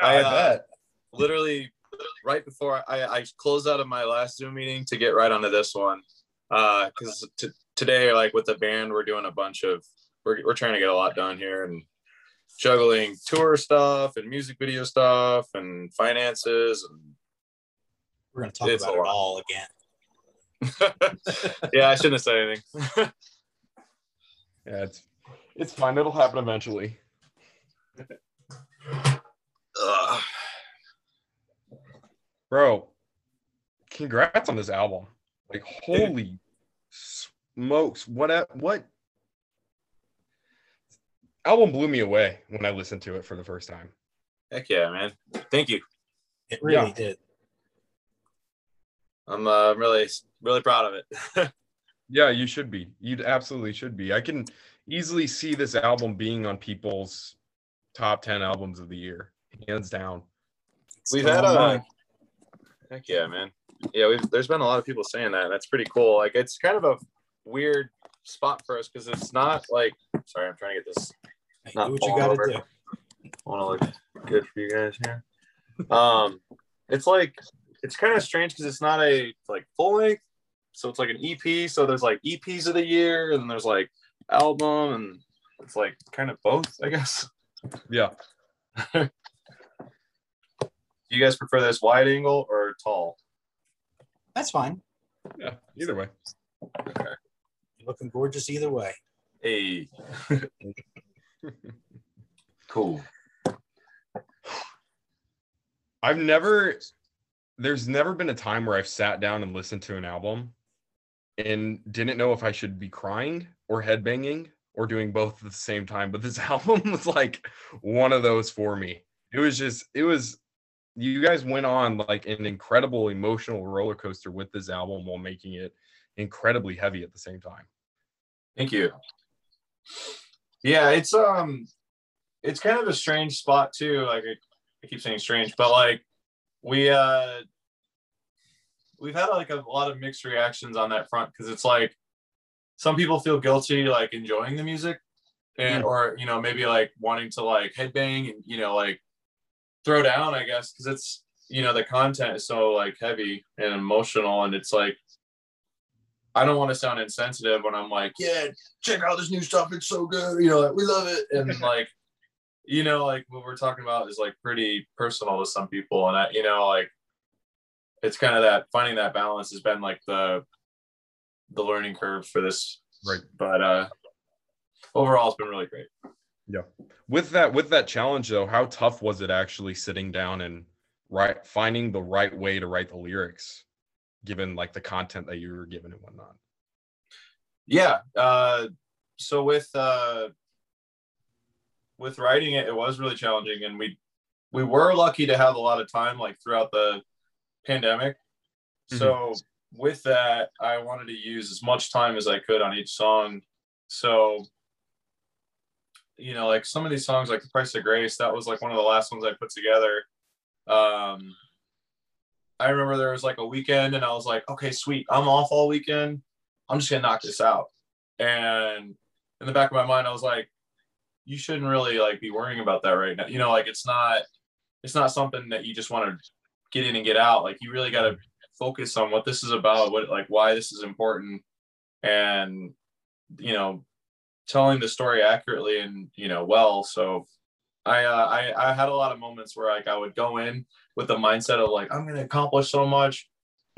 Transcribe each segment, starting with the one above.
yeah, I, I, uh, bet. literally right before I, I closed out of my last Zoom meeting to get right onto this one. Uh, because t- today, like with the band, we're doing a bunch of we're we're trying to get a lot done here and juggling tour stuff and music video stuff and finances and We're gonna talk about it all again. yeah, I shouldn't have said anything. Yeah, it's it's fine. It'll happen eventually. Ugh. Bro, congrats on this album. Like holy smokes. What a, what album blew me away when I listened to it for the first time. Heck yeah, man! Thank you. It really Yeah. did. I'm uh, really really proud of it. Yeah, you should be. You absolutely should be. I can easily see this album being on people's top 10 albums of the year, hands down. It's We've had a mine. heck yeah, man. Yeah, we've there's been a lot of people saying that. and That's pretty cool. Like it's kind of a weird spot for us because it's not like sorry, I'm trying to get this Hey, not do what you gotta over. do. want to look good for you guys here. Um, it's like it's kind of strange because it's not a like full length, so it's like an EP. So there's like EPs of the year, and there's like album, and it's like kind of both, I guess. Yeah. Do you guys prefer this wide angle or tall? That's fine. Yeah. Either way. You're looking gorgeous either way. Hey, cool. I've never there's never been a time where I've sat down and listened to an album and didn't know if I should be crying or headbanging or doing both at the same time. But this album was like one of those for me. It was just it was you guys went on like an incredible emotional roller coaster with this album while making it incredibly heavy at the same time. Thank you. Yeah, it's um, it's kind of a strange spot too. Like I, I keep saying strange, but like we uh, we've had like a lot of mixed reactions on that front because it's like some people feel guilty like enjoying the music and Mm. or you know maybe like wanting to like headbang and you know like throw down i guess because it's you know the content is so like heavy and emotional and it's like i don't want to sound insensitive when i'm like yeah check out this new stuff it's so good you know like, we love it and like you know like what we're talking about is like pretty personal to some people and I, you know like it's kind of that finding that balance has been like the the learning curve for this Right. but uh overall it's been really great With that with that challenge though, how tough was it actually sitting down and right finding the right way to write the lyrics given like the content that you were given and whatnot? yeah uh so with uh with writing it it was really challenging and we we were lucky to have a lot of time like throughout the pandemic. So with that i wanted to use as much time as i could on each song. So you know like some of these songs like the price of grace that was like one of the last ones i put together. Um i remember there was like a weekend and i was like okay sweet i'm off all weekend. I'm just gonna knock this out. And in the back of my mind i was like you shouldn't really like be worrying about that right now. You know like it's not it's not something that you just want to get in and get out. Like you really got to focus on what this is about what like why this is important. And you know telling the story accurately and you know well. So I, uh, I i had a lot of moments where like i would go in with the mindset of like i'm gonna accomplish so much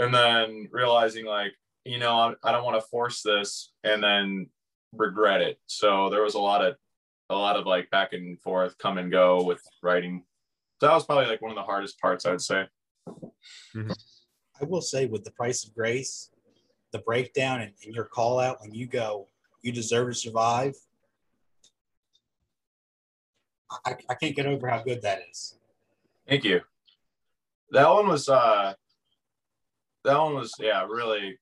and then realizing like you know i, I don't want to force this and then regret it. So there was a lot of a lot of like back and forth come and go with writing. So that was probably like one of the hardest parts i would say I will say with the price of grace, the breakdown and, and your call out when you go, you deserve to survive. I, I can't get over how good that is. Thank you. That one was uh that one was yeah, really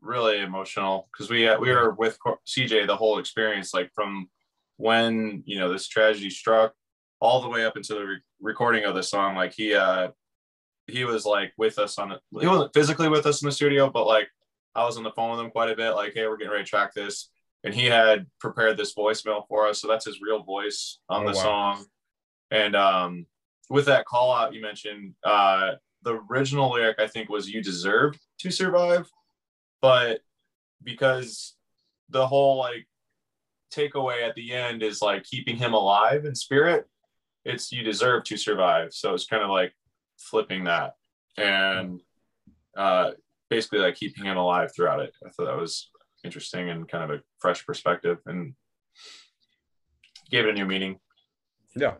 really emotional because we uh, we were with CJ the whole experience like from when, you know, this tragedy struck all the way up into the re- recording of the song like he uh he was like with us on it. He wasn't physically with us in the studio, but like I was on the phone with him quite a bit like hey, we're getting ready to track this and he had prepared this voicemail for us so that's his real voice on Oh, the wow. song And um, with that call out you mentioned, uh, the original lyric I think was "You deserve to survive," but because the whole like takeaway at the end is like keeping him alive in spirit, it's "You deserve to survive." So it's kind of like flipping that and uh, basically like keeping him alive throughout it. I thought that was interesting and kind of a fresh perspective and gave it a new meaning. Yeah,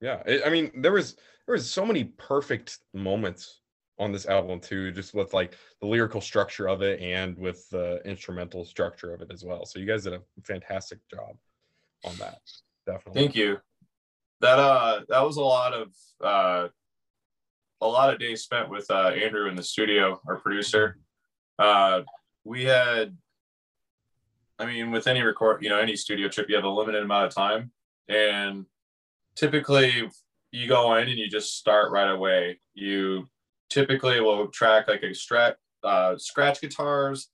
yeah. It, I mean, there was there was so many perfect moments on this album too, just with like the lyrical structure of it and with the instrumental structure of it as well. So you guys did a fantastic job on that. Definitely. Thank you. That uh that was a lot of uh a lot of days spent with uh Andrew in the studio, our producer. Uh we had I mean with any record, you know, any studio trip you have a limited amount of time. And typically you go in and you just start right away. You typically will track like a strat, uh, scratch guitars,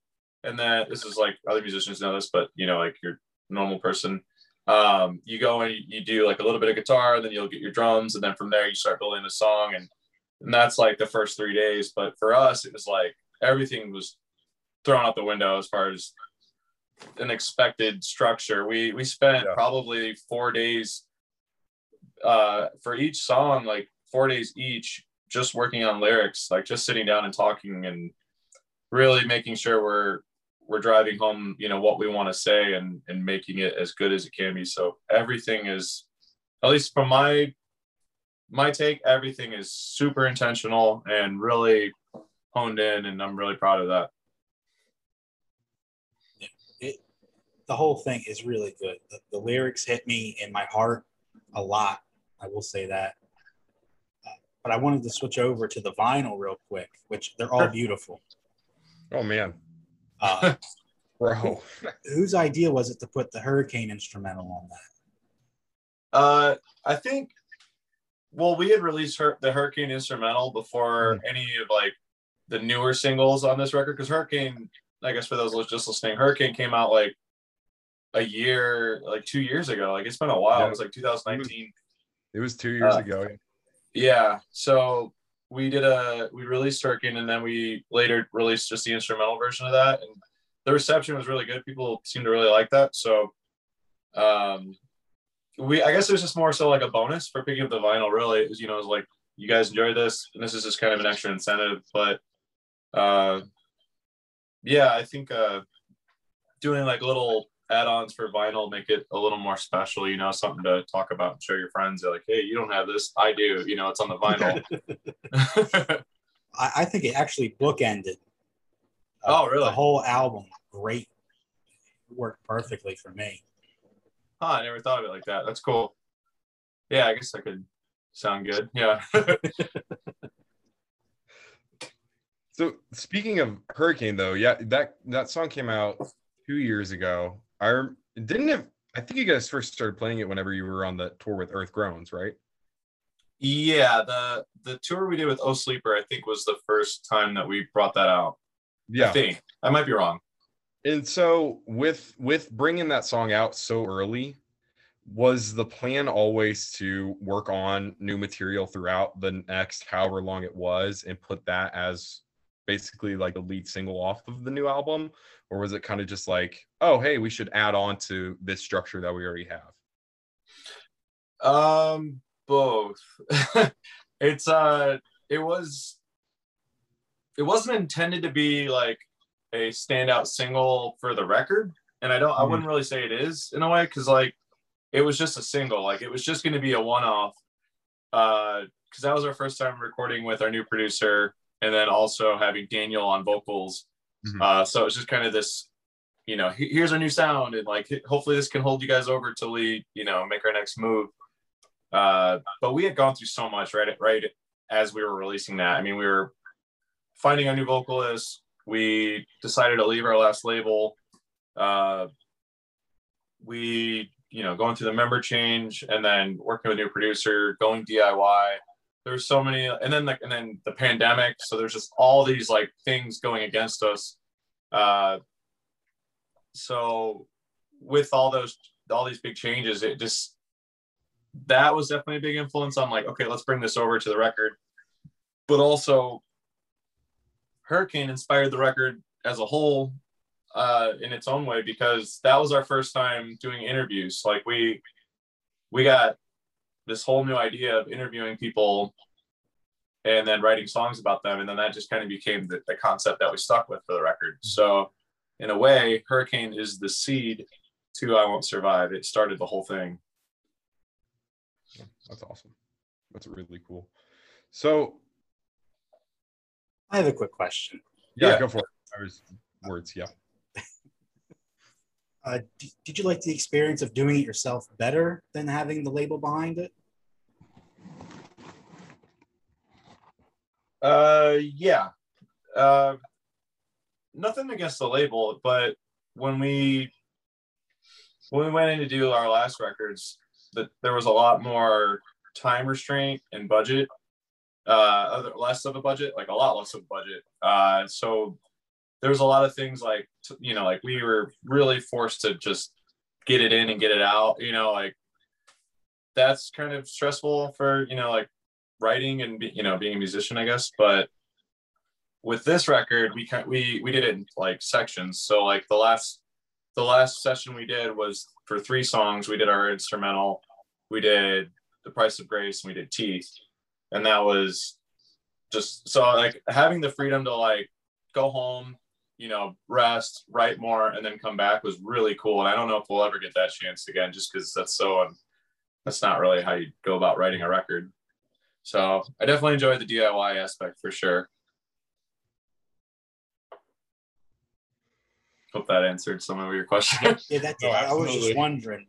and then this is like other musicians know this, but you know, like your normal person, um, you go and you do like a little bit of guitar, then you'll get your drums, and then from there you start building the song, and and that's like the first three days. But for us, it was like everything was thrown out the window as far as an expected structure. We we spent yeah. probably four days uh, for each song, like four days each, just working on lyrics, like just sitting down and talking and really making sure we're we're driving home, you know, what we want to say and and making it as good as it can be. So everything is, at least from my my take, everything is super intentional and really honed in, and I'm really proud of that. It, the whole thing is really good. The, the lyrics hit me in my heart a lot I will say that. Uh, but I wanted to switch over to the vinyl real quick, which they're all beautiful. Oh man, uh, bro, whose idea was it to put the hurricane instrumental on that? Uh, I think. Well, we had released her, the hurricane instrumental before mm any of like the newer singles on this record because hurricane i guess for those just listening hurricane came out like a year like two years ago like it's been a while yeah. it was like 2019 it was two years uh, ago. Yeah. So we did a we released Hurricane and then we later released just the instrumental version of that. And the reception was really good. People seemed to really like that. So um we I guess it was just more so like a bonus for picking up the vinyl, really. Is you know, it was like you guys enjoy this, and this is just kind of an extra incentive. But uh yeah, I think uh doing like little add-ons for vinyl make it a little more special you know something to talk about and show your friends They're like hey you don't have this i do you know it's on the vinyl I, I, think it actually bookended uh, oh really the whole album great it worked perfectly for me huh i never thought of it like that that's cool yeah i guess that could sound good yeah so speaking of hurricane though yeah that that song came out two years ago I didn't have. I think you guys first started playing it whenever you were on the tour with Earth Groans, right? Yeah, the the tour we did with Oh Sleeper, I think, was the first time that we brought that out. Yeah, I think I might be wrong. And so with with bringing that song out so early, was the plan always to work on new material throughout the next however long it was and put that as basically like the lead single off of the new album? Or was it kind of just like oh hey we should add on to this structure that we already have um both. It's uh it was it wasn't intended to be like a standout single for the record and i don't i wouldn't really say it is in a way because like it was just a single like it was just going to be a one-off uh because that was our first time recording with our new producer and then also having Daniel on vocals. Mm-hmm. Uh, so it's just kind of this, you know, here's our new sound, and like hopefully this can hold you guys over till we, you know, make our next move. Uh, but we had gone through so much right right as we were releasing that. I mean, we were finding a new vocalist. We decided to leave our last label. Uh, we, you know, going through the member change and then working with a new producer, going DIY there's so many and then like and then the pandemic so there's just all these like things going against us uh so with all those all these big changes it just that was definitely a big influence on like, okay, let's bring this over to the record. But also, Hurricane inspired the record as a whole uh, in its own way because that was our first time doing interviews. Like we we got this whole new idea of interviewing people and then writing songs about them, and then that just kind of became the, the concept that we stuck with for the record. So in a way, Hurricane is the seed to I Won't Survive. It started the whole thing. That's awesome. That's really cool. So I have a quick question. yeah, Yeah. go for it. I was words, yeah. Uh, d- did you like the experience of doing it yourself better than having the label behind it? Uh, yeah. Uh, nothing against the label, but when we when we went in to do our last records, that there was a lot more time restraint and budget. Uh, other less of a budget, like a lot less of a budget. Uh, so there was a lot of things like you know, like we were really forced to just get it in and get it out. You know, like that's kind of stressful for you know like writing and be, you know being a musician i guess but with this record we kind we we did it in like sections so like the last the last session we did was for three songs we did our instrumental we did the price of grace and we did teeth and that was just so like having the freedom to like go home you know rest write more and then come back was really cool and i don't know if we'll ever get that chance again just because that's so um, that's not really how you go about writing a record so I definitely enjoyed the DIY aspect for sure. Hope that answered some of your questions. Yeah, that's. No, I was just wondering.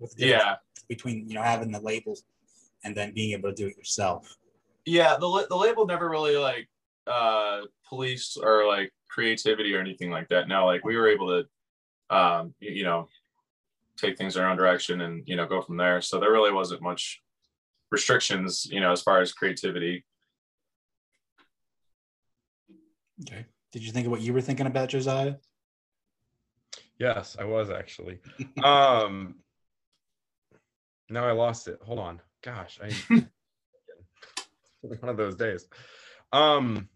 With yeah, Between you know having the labels and then being able to do it yourself. yeah. The the label never really like uh police or like creativity or anything like that. Now, like we were able to, um, you know, take things in our own direction and you know go from there. So there really wasn't much restrictions, you know, as far as creativity. Okay. Did you think of what you were thinking about, Josiah? Yes, I was actually. um now I lost it. Hold on. Gosh, I one of those days. Um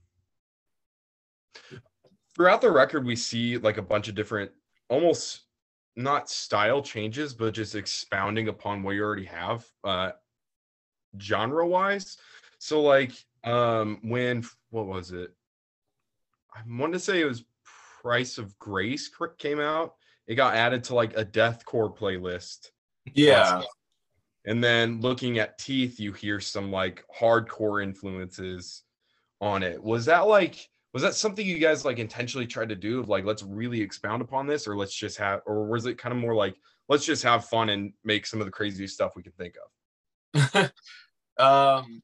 throughout the record we see like a bunch of different almost not style changes but just expounding upon what you already have uh genre wise so like um when what was it? I want to say it was price of grace came out. It got added to like a deathcore playlist. Yeah, and then looking at teeth you hear some like hardcore influences on it. Was that like was that something you guys like intentionally tried to do of like let's really expound upon this or let's just have or was it kind of more like let's just have fun and make some of the craziest stuff we can think of? Um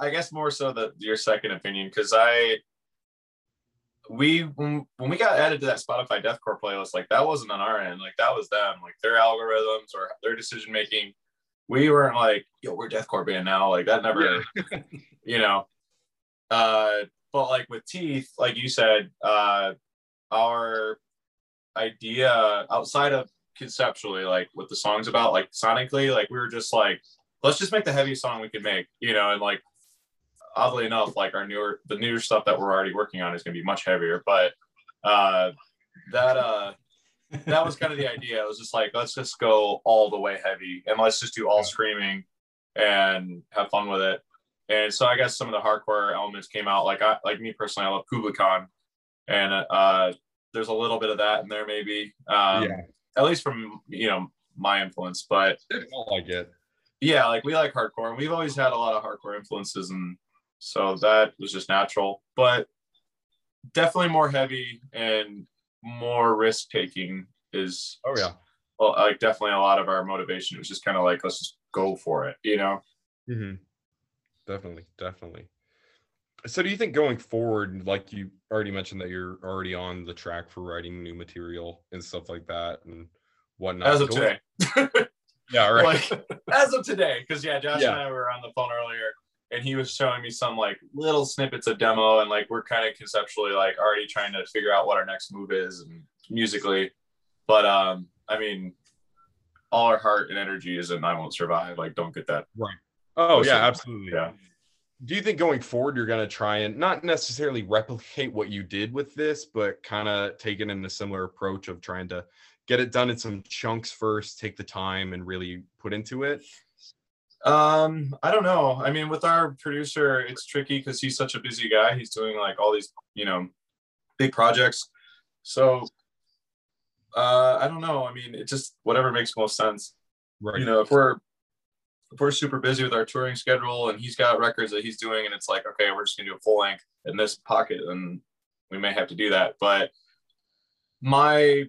i guess more so the your second opinion because i we when, when we got added to that spotify deathcore playlist like that wasn't on our end. Like that was them. Like their algorithms or their decision making. We weren't like yo we're deathcore band now. Like that never you know. Uh but like with teeth like you said uh our idea outside of conceptually like what the song's about like sonically like we were just like let's just make the heaviest song we could make you know and like oddly enough like our newer the newer stuff that we're already working on is going to be much heavier but uh that uh that was kind of the idea. It was just like let's just go all the way heavy and let's just do all screaming and have fun with it. And so i guess some of the hardcore elements came out. Like i like me personally i love Kublai Khan and uh there's a little bit of that in there maybe um Yeah. at least from you know my influence but felt like it. Yeah, like we like hardcore, and we've always had a lot of hardcore influences, and so that was just natural. But definitely more heavy and more risk taking is oh yeah well, like definitely a lot of our motivation. It was just kind of like let's just go for it, you know? hmm Definitely, definitely. So, do you think going forward, like you already mentioned, that you're already on the track for writing new material and stuff like that and whatnot? As of today, yeah, right. like as of today, because yeah, Josh Yeah. and I were on the phone earlier, and he was showing me some like little snippets of demo, and like we're kind of conceptually like already trying to figure out what our next move is and musically. But um, I mean, all our heart and energy is in I Won't Survive. Like, don't get that. Right. Oh yeah, absolutely. yeah. Do you think going forward you're going to try and not necessarily replicate what you did with this, but kind of take it in a similar approach of trying to get it done in some chunks first, take the time and really put into it? Um, I don't know. I mean, with our producer, it's tricky because he's such a busy guy. He's doing like all these, you know, big projects. So uh I don't know. I mean, it just whatever makes most sense. Right. You know, if we're if we're super busy with our touring schedule and he's got records that he's doing and it's like, okay, we're just gonna do a full length in this pocket, and we may have to do that. But my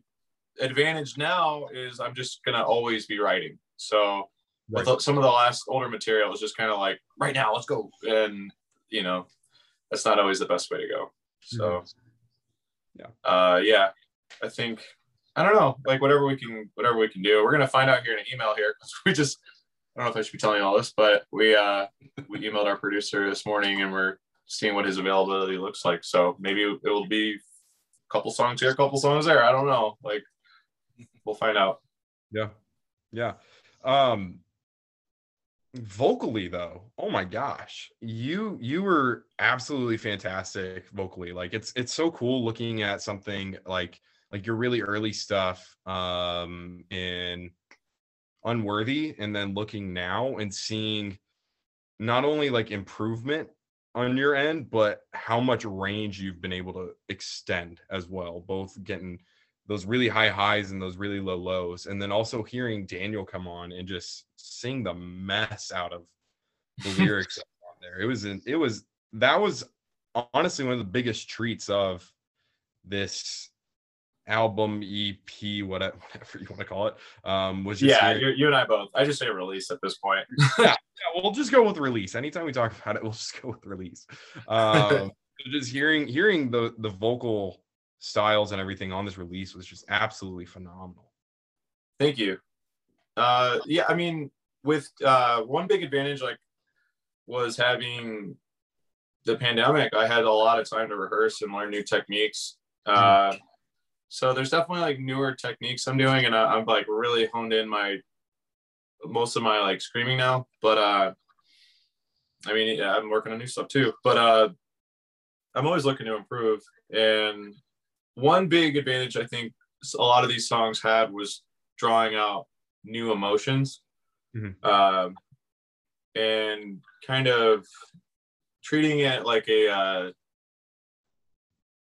advantage now is I'm just gonna always be writing. So Right. with some of the last older material was just kind of like right now let's go and you know that's not always the best way to go so Yeah. uh yeah i think i don't know like whatever we can whatever we can do we're gonna find out here in an email here because we just i don't know if i should be telling you all this but we uh we emailed our producer this morning and we're seeing what his availability looks like so maybe it will be a couple songs here a couple songs there i don't know like we'll find out Yeah. Yeah. Um vocally though, oh my gosh. You you were absolutely fantastic vocally. Like it's it's so cool looking at something like like your really early stuff um in unworthy and then looking now and seeing not only like improvement on your end but how much range you've been able to extend as well both getting those really high highs and those really low lows and then also hearing daniel come on and just sing the mess out of the lyrics on there it was an, it was that was honestly one of the biggest treats of this album ep whatever, whatever you want to call it um was just yeah you, you and i both i just say release at this point yeah, we'll just go with release. Anytime we talk about it, we'll just go with release. Um, just hearing hearing the the vocal styles and everything on this release was just absolutely phenomenal. Thank you. Uh, yeah, I mean, with uh, one big advantage, like, was having the pandemic. I had a lot of time to rehearse and learn new techniques. Uh, so there's definitely like newer techniques I'm doing, and I, I'm like really honed in my most of my like screaming now. But uh, I mean, yeah, I'm working on new stuff too. But uh, I'm always looking to improve. And one big advantage I think a lot of these songs had was drawing out new emotions Mhm. um, and kind of treating it like a uh,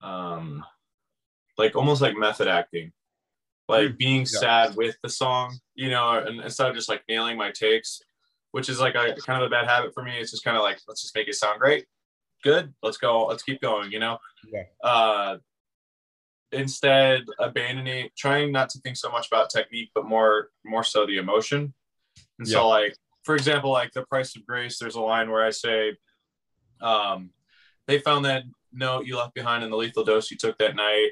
um, like almost like method acting like Mm, being yeah. sad with the song you know and instead of just like nailing my takes which is like a kind of a bad habit for me it's just kind of like let's just make it sound great good let's go let's keep going you know Yeah. uh instead abandoning trying not to think so much about technique but more more so the emotion and Yeah. so like for example like the price of grace there's a line where i say um they found that note you left behind in the lethal dose you took that night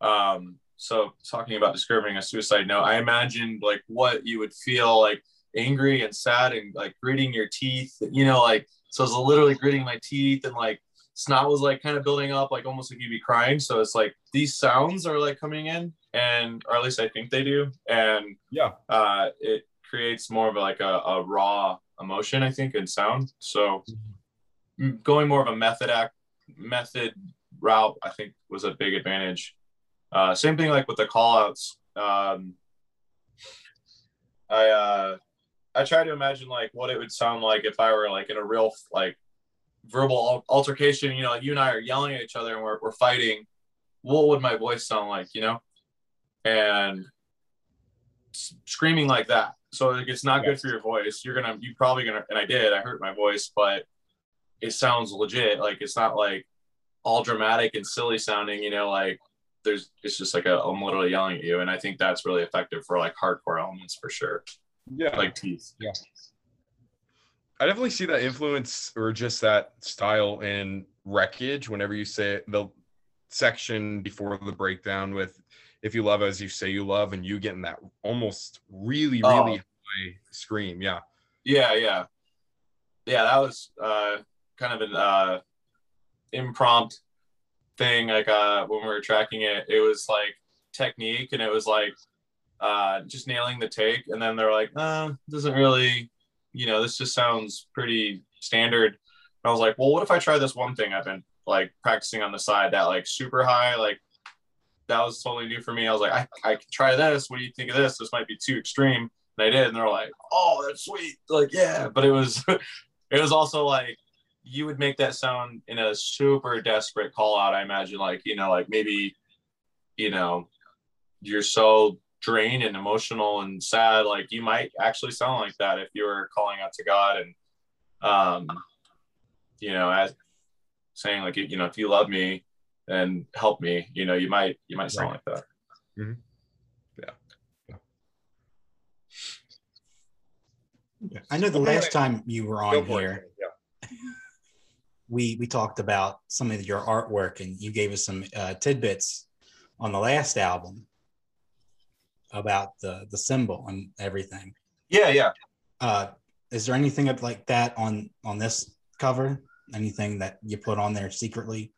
um so talking about describing a suicide note i imagined like what you would feel like angry and sad and like gritting your teeth you know like so i was literally gritting my teeth and like snot was like kind of building up like almost like you'd be crying. So it's like these sounds are like coming in and or at least i think they do and Yeah. uh it creates more of like a, a raw emotion i think and sound. So going more of a method act method route i think was a big advantage. Uh same thing like with the call outs um i uh i try to imagine like what it would sound like if i were like in a real like verbal altercation you know you and i are yelling at each other and we're, we're fighting what would my voice sound like you know? And screaming like that. So like, it's not good for your voice. You're gonna you probably gonna and i did i hurt my voice but it sounds legit. Like it's not like all dramatic and silly sounding you know like there's it's just like a, i'm literally yelling at you. And i think that's really effective for like hardcore elements for sure. Yeah. like teeth I definitely see that influence or just that style in wreckage whenever you say the section before the breakdown with if you love as you say you love and you getting that almost really, Oh. really high scream. Yeah. Yeah, yeah, yeah. That was uh, kind of an uh, impromptu thing. Like uh, when we were tracking it, it was like technique, and it was like uh, just nailing the take. And then they're like, uh, doesn't really, you know, this just sounds pretty standard. And I was like, well, what if I try this one thing I've been like practicing on the side that like super high, like that was totally new for me. I was like, I, I can try this. What do you think of this? This might be too extreme. And I did. And they're like, oh, that's sweet. Like, yeah. But it was, it was also like, you would make that sound in a super desperate call out. I imagine like, you know, like maybe, you know, you're so drained and emotional and sad. Like you might actually sound like that if you were calling out to God and, um, you know, as saying like, you know, if you love me and help me, you know, you might, you might sound right. like that. Mm-hmm. Yeah. I know the last time you were on here, yeah. we we talked about some of your artwork, and you gave us some uh, tidbits on the last album about the the symbol and everything. Yeah, yeah. Uh, is there anything like that on on this cover? Anything that you put on there secretly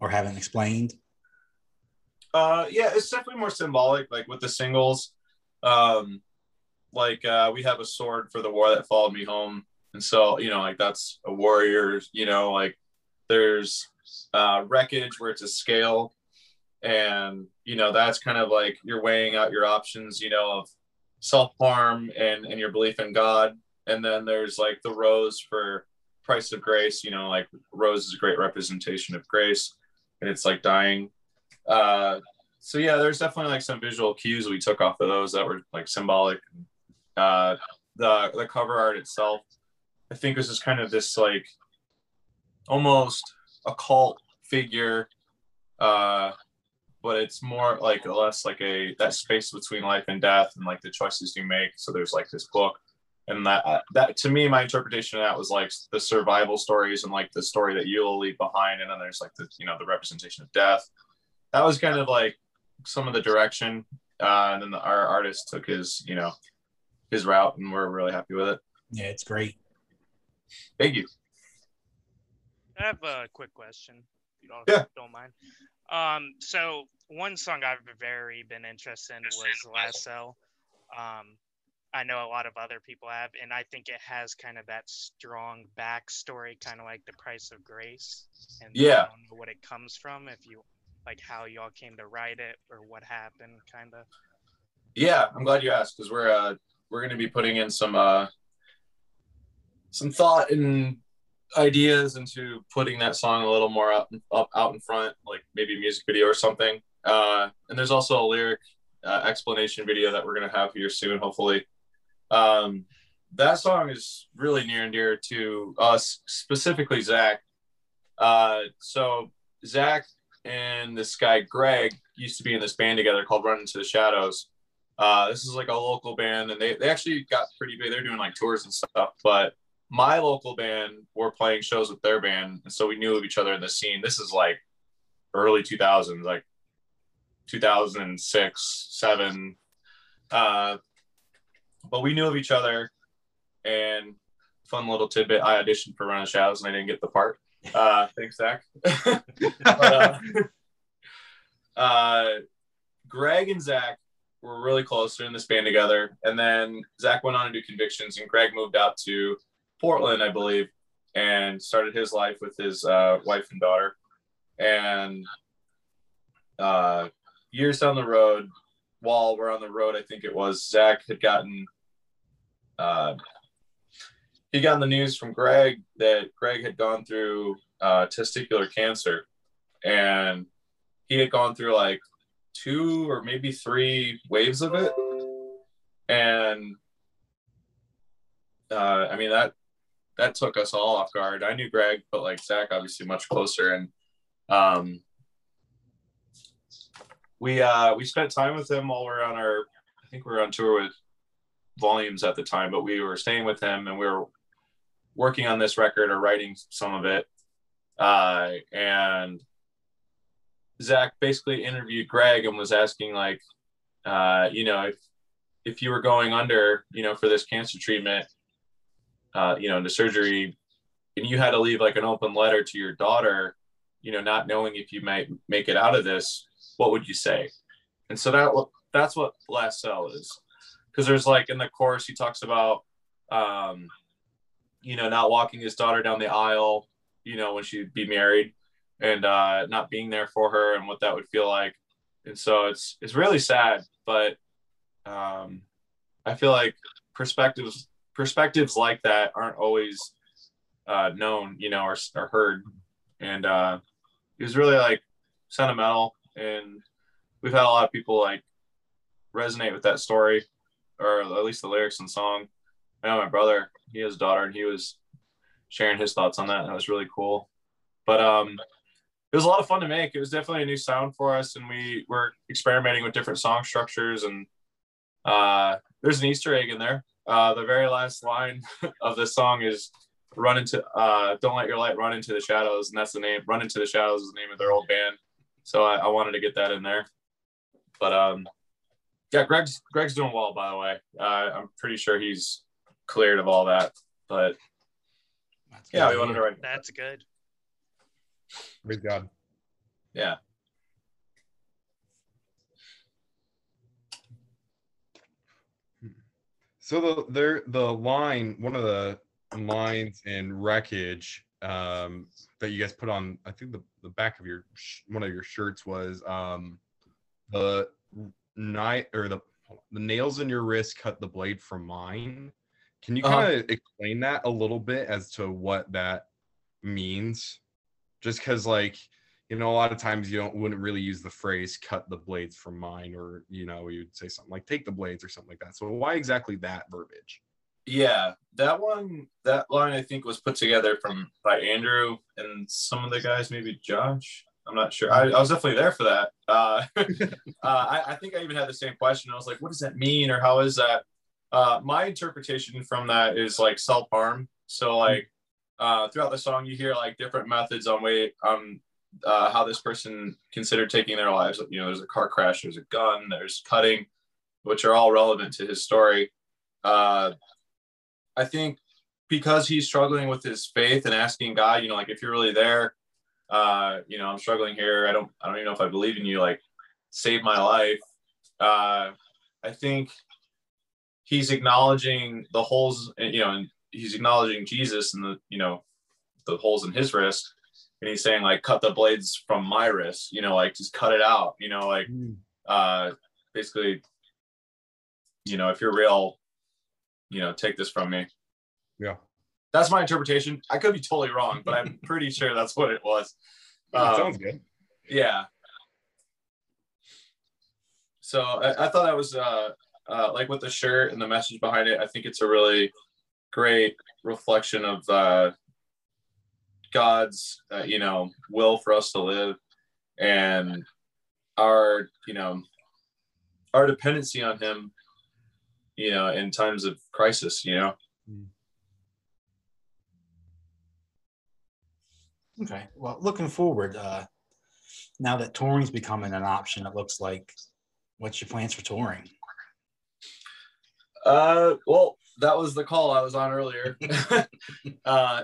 or haven't explained? Uh, yeah, it's definitely more symbolic. Like with the singles, um, like uh, we have a sword for the war that followed me home, and so you know, like that's a warrior. You know, like there's uh, wreckage where it's a scale and you know that's kind of like you're weighing out your options you know of self-harm and and your belief in god. And then there's like the rose for price of grace you know like rose is a great representation of grace and it's like dying. Uh so yeah there's definitely like some visual cues we took off of those that were like symbolic. Uh the the cover art itself i think was just kind of this like almost occult figure. Uh but it's more like less like a that space between life and death and like the choices you make. So there's like this book, and that uh, that to me, my interpretation of that was like the survival stories and like the story that you'll leave behind, and then there's like the you know the representation of death. That was kind of like some of the direction, uh, and then the, our artist took his you know his route, and we're really happy with it. Yeah, it's great. Thank you. I have a quick question. If you don't, yeah. don't mind. Um, so one song I've very been interested in was Lasso. Um, I know a lot of other people have, and I think it has kind of that strong backstory, kind of like the price of grace. And yeah, I don't know what it comes from. If you like how y'all came to write it or what happened, kind of. Yeah, I'm glad you asked because we're uh we're gonna be putting in some uh some thought and ideas into putting that song a little more up, up out in front, like maybe a music video or something. Uh, and there's also a lyric uh, explanation video that we're gonna have here soon, hopefully. Um, that song is really near and dear to us, specifically Zach. Uh, so Zach and this guy Greg used to be in this band together called Run Into the Shadows. Uh, this is like a local band, and they, they actually got pretty big. They're doing like tours and stuff, but my local band were playing shows with their band, and so we knew of each other in the scene. This is like early 2000s, like 2006, seven. Uh, but we knew of each other, and fun little tidbit: I auditioned for Run of Shadows, and I didn't get the part. Uh, thanks, Zach. but, uh, uh, Greg and Zach were really close. They're in this band together, and then Zach went on to do Convictions, and Greg moved out to Portland, I believe, and started his life with his uh, wife and daughter. And uh, years down the road, while we're on the road, I think it was Zach had gotten uh, he got the news from Greg that Greg had gone through uh, testicular cancer, and he had gone through like two or maybe three waves of it, and uh, I mean that that took us all off guard. I knew Greg, but like Zach, obviously much closer, and um, we uh, we spent time with him while we are on our. I think we were on tour with Volumes at the time, but we were staying with him, and we were working on this record or writing some of it. Uh, and Zach basically interviewed Greg and was asking like, uh, you know, if if you were going under, you know, for this cancer treatment, uh, you know, into surgery, and you had to leave like an open letter to your daughter, you know, not knowing if you might make it out of this, what would you say? And so that that's what last cell is because there's like in the course he talks about um you know not walking his daughter down the aisle you know when she'd be married and uh not being there for her and what that would feel like and so it's it's really sad but um i feel like perspectives perspectives like that aren't always uh known you know or, or heard. And uh it was really like sentimental. And we've had a lot of people like resonate with that story or at least the lyrics and song. I know my brother he has a daughter and he was sharing his thoughts on that and that was really cool. But um it was a lot of fun to make. It was definitely a new sound for us and we were experimenting with different song structures and uh there's an easter egg in there uh the very last line of this song is run into uh don't let your light run into the shadows and that's the name run into the shadows is the name of their old band so I, I wanted to get that in there but um yeah greg's greg's doing well by the way uh, i'm pretty sure he's cleared of all that but That's yeah good we wanted to hear. write That's good. Praise God. yeah So the there the line, one of the lines in wreckage um, that you guys put on, I think the, the back of your sh- one of your shirts was um, the night or the the nails in your wrist cut the blade from mine. Can you Uh-huh. kind of explain that a little bit as to what that means? Just because, like, you know, a lot of times you don't wouldn't really use the phrase "cut the blades from mine," or you know, you'd say something like "take the blades" or something like that. So why exactly that verbiage? Yeah, that one, that line I think was put together from by Andrew and some of the guys, maybe Josh. I'm not sure. I, I was definitely there for that. Uh, uh, I, I think I even had the same question. I was like, what does that mean, or how is that? Uh, my interpretation from that is like self harm. So like uh, throughout the song, you hear like different methods on way um uh, how this person considered taking their lives. You know, there's a car crash, there's a gun, there's cutting, which are all relevant to his story. Uh, I think because he's struggling with his faith and asking God, you know, like if you're really there, uh, you know, I'm struggling here. I don't, I don't even know if I believe in you. Like, save my life. Uh, I think he's acknowledging the holes, you know, and he's acknowledging Jesus and the, you know, the holes in his wrist, and he's saying like, cut the blades from my wrist. You know, like just cut it out. You know, like uh, basically, you know, if you're real, you know, take this from me. Yeah. That's my interpretation. I could be totally wrong, but I'm pretty sure that's what it was. That Um, sounds good. yeah. So I, I thought that was uh, uh, like with the shirt and the message behind it. I think it's a really great reflection of uh, God's, uh, you know, will for us to live and our, you know, our dependency on Him, you know, in times of crisis. You know. Okay. Well, looking forward, uh, now that touring's becoming an option, it looks like. What's your plans for touring? Uh, well, that was the call I was on earlier. uh,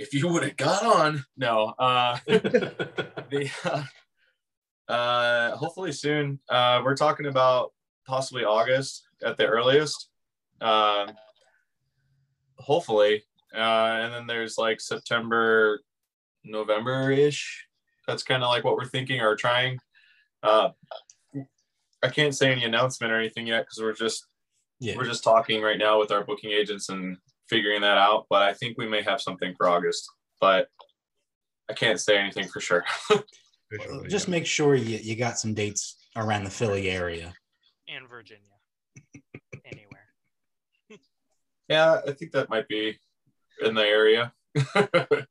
if you would have got on, no. Uh, the uh, uh, hopefully soon. Uh, we're talking about possibly August at the earliest. Uh, hopefully, uh, and then there's like September, November ish. That's kind of like what we're thinking or trying. Uh, I can't say any announcement or anything yet because we're just Yeah. we're just talking right now with our booking agents and figuring that out. But I think we may have something for August, but I can't say anything for sure. Visually, Just make sure you, you got some dates around the Philly area. and Virginia. Anywhere. yeah, I think that might be in the area.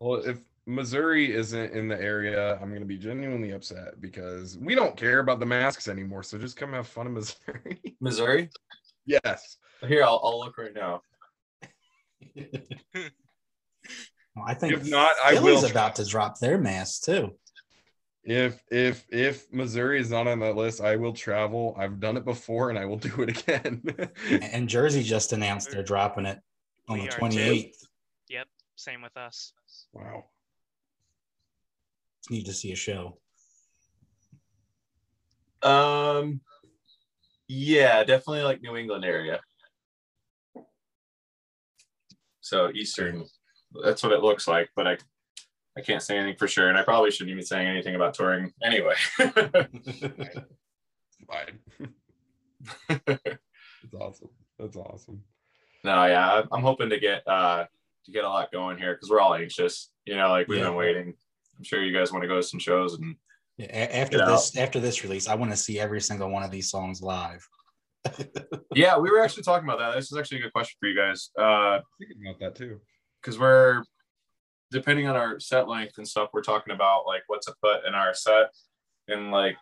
Well, if Missouri isn't in the area, I'm gonna be genuinely upset because we don't care about the masks anymore. So just come have fun in Missouri. Missouri? yes. Here, I'll, I'll look right now. Well, I think If not, I Philly's will. about to drop their mask too. If if if Missouri is not on that list, I will travel. I've done it before and I will do it again. And Jersey just announced they're dropping it on We the are 28th. Yep. Same with us. wow. Need to see a show. Um, Yeah, definitely like New England area. So Eastern, that's what it looks like, but I I can't say anything for sure, and I probably shouldn't even say anything about touring anyway. Fine. That's awesome. That's awesome. no, yeah, I'm hoping to get uh to get a lot going here because we're all anxious. You know, like we've Yeah. been waiting. I'm sure you guys want to go to some shows, and Yeah, after Get this after this release, I want to see every single one of these songs live. Yeah, we were actually talking about that. This is actually a good question for you guys. Uh, Thinking about that too. because we're depending on our set length and stuff, we're talking about like what to put in our set, and like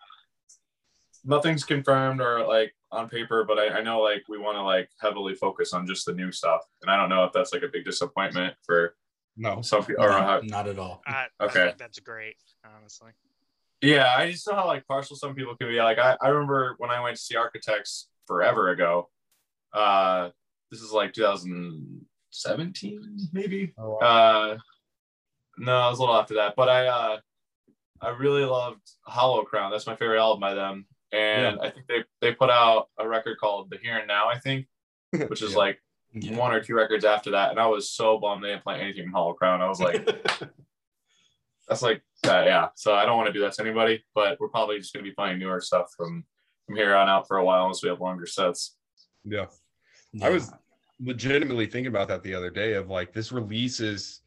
nothing's confirmed or like on paper, but I, I know like we want to like heavily focus on just the new stuff, and I don't know if that's like a big disappointment for No. some people. Or No, how, not at all. I, I Okay. think that's great, honestly. yeah, I just know how like partial some people can be. Like I, I remember when I went to see Architects forever ago. Uh, this is like 2017, maybe. Oh, wow. Uh, no, it was a little after that, but I uh, I really loved Hollow Crown. That's my favorite album by them, and I think they they put out a record called The Here and Now. I think, which is Yeah. like Yeah. one or two records after that, and I was so bummed they didn't play anything from Hollow Crown. I was like, that's like uh, yeah. So I don't want to do that to anybody, but we're probably just gonna be playing newer stuff from from here on out for a while unless we have longer sets. yeah. Yeah. I was legitimately thinking about that the other day of like this release is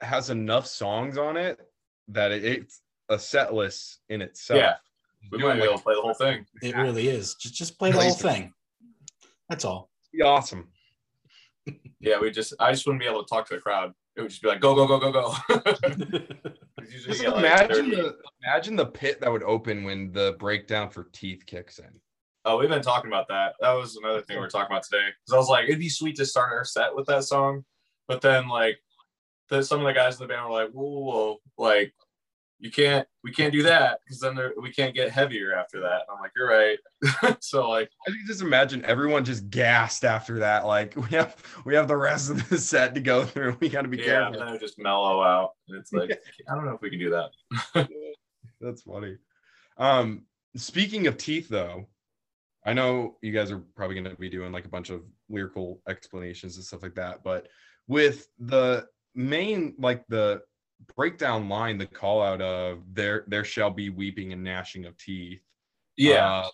has enough songs on it that it, it's a set list in itself. Yeah. We might be able to play the whole thing. It really is. Just just play the whole thing. That's all. Be awesome. Yeah, we just I just wouldn't be able to talk to the crowd. It would just be like go go go go go. Just get, like, imagine 30. the imagine the pit that would open when the breakdown for teeth kicks in. Oh, we've been talking about that. That was another thing we are talking about today. Because I was like, it'd be sweet to start our set with that song, but then like, the, some of the guys in the band were like, whoa, whoa, whoa. like, you can't, we can't do that because then there, we can't get heavier after that. And I'm like, you're right. so like, I can just imagine everyone just gassed after that. Like we have we have the rest of the set to go through. We got to be careful. yeah, and then it just mellow out. And it's like, I don't know if we can do that. That's funny. Um, speaking of teeth, though, I know you guys are probably going to be doing like a bunch of lyrical explanations and stuff like that, but with the main like the breakdown line, the call out of there there shall be weeping and gnashing of teeth. Yeah. uh,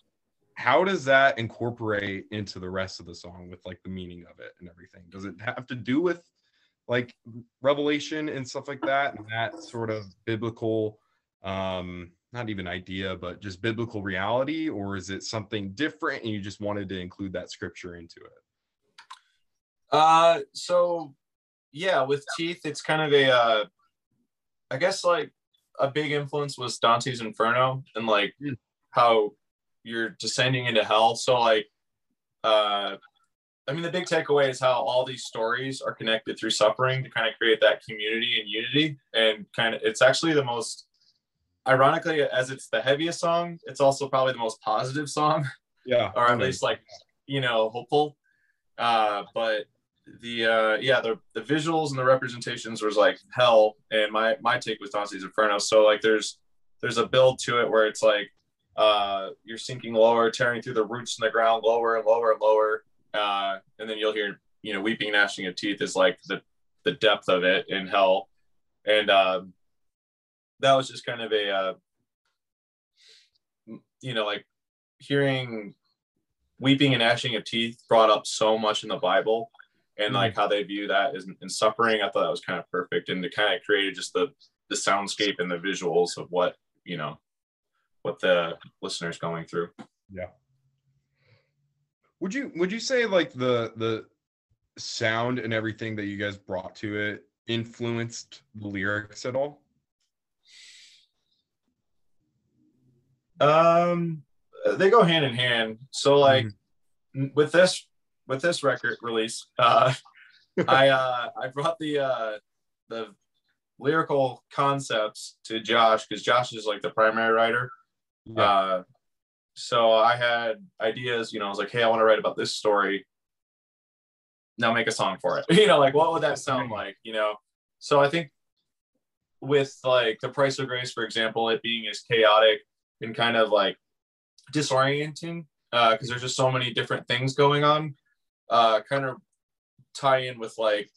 how does that incorporate into the rest of the song with like the meaning of it and everything? Does it have to do with like revelation and stuff like that and that sort of biblical um not even idea but just biblical reality or is it something different and you just wanted to include that scripture into it Uh, so yeah, with teeth, it's kind of a, uh, I guess like a big influence was Dante's Inferno and like Mm. how you're descending into hell. So like, uh, I mean, the big takeaway is how all these stories are connected through suffering to kind of create that community and unity. And kind of, it's actually the most, ironically, as it's the heaviest song, it's also probably the most positive song yeah or at least like you know hopeful uh but the uh yeah the the visuals and the representations was like hell and my my take was Dante's Inferno. So like there's there's a build to it where it's like uh you're sinking lower tearing through the roots in the ground lower and lower and lower uh and then you'll hear you know weeping and gnashing of teeth is like the the depth of it in hell. And um that was just kind of a uh you know like hearing weeping and gnashing of teeth brought up so much in the Bible and like how they view that in suffering. I thought that was kind of perfect and it kind of created just the the soundscape and the visuals of what you know what the listener's going through. Yeah. Would you would you say like the the sound and everything that you guys brought to it influenced the lyrics at all Um, they go hand in hand. So like n- with this with this record release, uh, I uh, I brought the uh, the lyrical concepts to Josh because Josh is like the primary writer. Uh, so I had ideas. You know, I was like, hey, I want to write about this story. Now make a song for it. you know, like what would that sound like? You know, so I think with like the price of grace, for example, it being as chaotic and kind of like disorienting because there's just so many different things going on. Uh, kind of tie in with like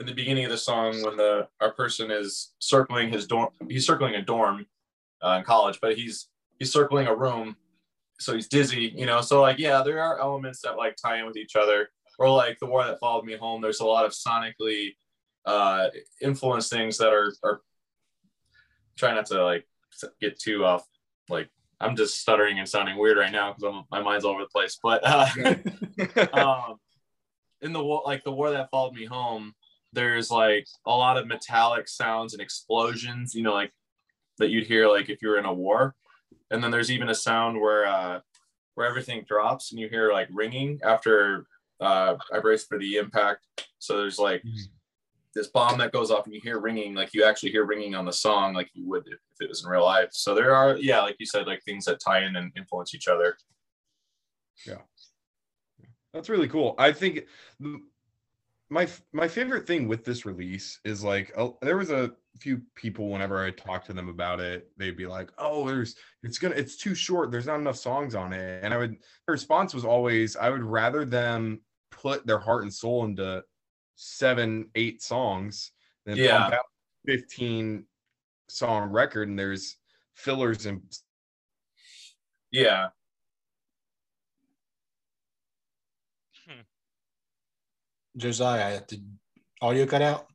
in the beginning of the song when the our person is circling his dorm. He's circling a dorm uh, in college, but he's he's circling a room, so he's dizzy. You know, so like yeah, there are elements that like tie in with each other. Or like the war that followed me home. There's a lot of sonically uh influence things that are are try not to like get too off like i'm just stuttering and sounding weird right now because my mind's all over the place but uh um in the war like the war that followed me home there's like a lot of metallic sounds and explosions you know like that you'd hear like if you were in a war. And then there's even a sound where uh where everything drops and you hear like ringing after uh i brace for the impact. So there's like Mhm. this bomb that goes off and you hear ringing like you actually hear ringing on the song like you would if, if it was in real life. So there are yeah like you said like things that tie in and influence each other That's really cool. I think my my favorite thing with this release is like uh, there was a few people whenever I talked to them about it, they'd be like, "Oh, there's it's gonna it's too short. There's not enough songs on it." And I would the response was always, "I would rather them put their heart and soul into seven, eight songs than Yeah. fifteen song record and there's fillers and yeah Josiah, did audio cut out?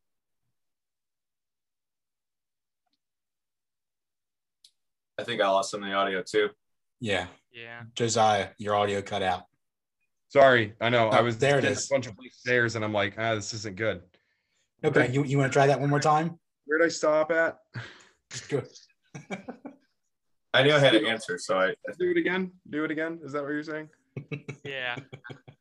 i think i lost some of the audio too Yeah, Yeah. Josiah, your audio cut out. Sorry, I know I Oh, was there it getting is. a bunch of stairs and I'm like, ah, this isn't good. Okay, you, you want to try that one more time? Where'd I stop at? Good. i knew i had to answer so i Do it again. Do it again. Is that what you're saying? Yeah.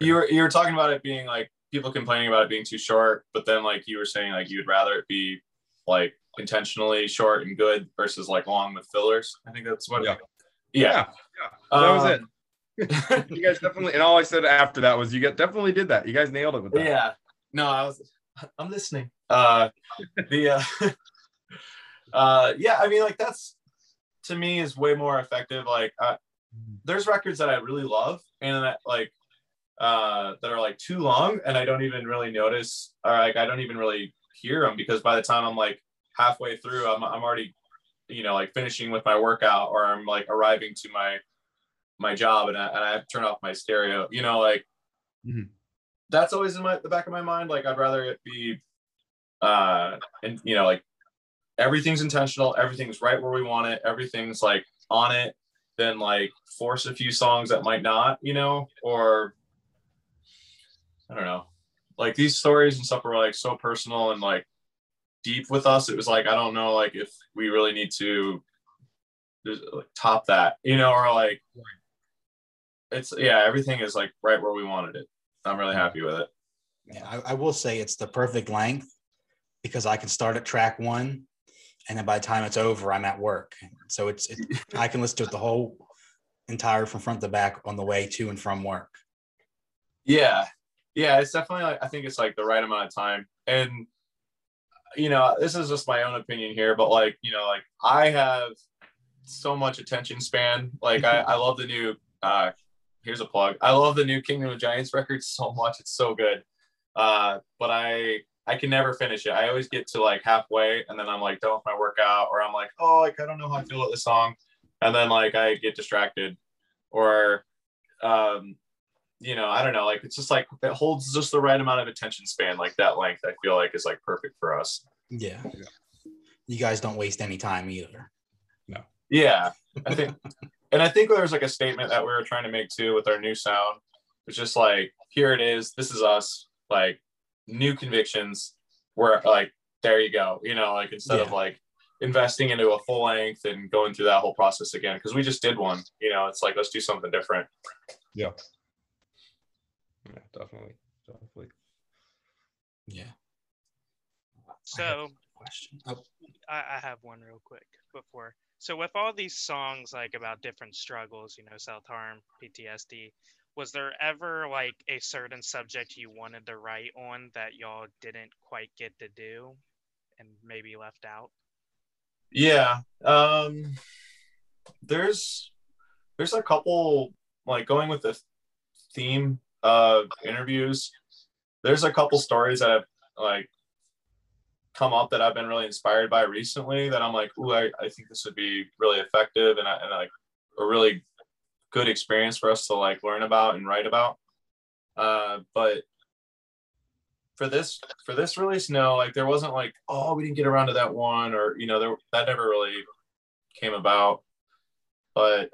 you were you were talking about it being like people complaining about it being too short but then like you were saying like you'd rather it be like intentionally short and good versus like long with fillers i think that's what Yeah. yeah, Yeah, that was it. Um, You guys definitely, and all I said after that was, you guys definitely did that. You guys nailed it with that. yeah no i was i'm listening uh the uh uh yeah i mean like that's to me is way more effective like uh, there's records that i really love and that like uh that are like too long and i don't even really notice or like i don't even really hear them because by the time i'm like halfway through i'm, I'm already you know like finishing with my workout or i'm like arriving to my my job and I, and I have to turn off my stereo you know like Mhm. that's always in my the back of my mind like i'd rather it be uh and you know like everything's intentional everything's right where we want it everything's like on it then like force a few songs that might not you know or i don't know like these stories and stuff are like so personal and like deep with us it was like i don't know like if we really need to just, like, top that you know or like it's yeah everything is like right where we wanted it i'm really happy with it Yeah, I, I will say it's the perfect length because I can start at track one, and then by the time it's over, I'm at work. So it's it, I can listen to it the whole entire from front to back on the way to and from work. Yeah. Yeah, it's definitely like I think it's like the right amount of time. And you know, this is just my own opinion here, but like, you know, like I have so much attention span. Like I, I love the new uh here's a plug. I love the new Kingdom of Giants record so much. It's so good. Uh but I I can never finish it. I always get to like halfway and then I'm like done with my workout or I'm like, oh like I don't know how I feel about this song. And then like I get distracted or um you know, I don't know, like it's just like it holds just the right amount of attention span, like that length. I feel like is like perfect for us. Yeah. You guys don't waste any time either. No. Yeah, I think, and I think there's like a statement that we were trying to make too with our new sound. It's just like here it is. This is us. Like new convictions. We're like there you go. You know, like instead of like investing into a full length and going through that whole process again because we just did one. You know, it's like let's do something different. Yeah, definitely, definitely. Yeah. So Question. Oh, I, I have one real quick before. So with all these songs like about different struggles, you know, self harm, PTSD, was there ever like a certain subject you wanted to write on that y'all didn't quite get to do and maybe left out? Yeah. Um there's there's a couple like going with the theme of interviews, there's a couple stories that have like come up that I've been really inspired by recently that I'm like, ooh, I, I think this would be really effective and, and like a really good experience for us to like learn about and write about. Uh, but for this for this release, no, like there wasn't like, oh, we didn't get around to that one, or you know, there that never really came about. But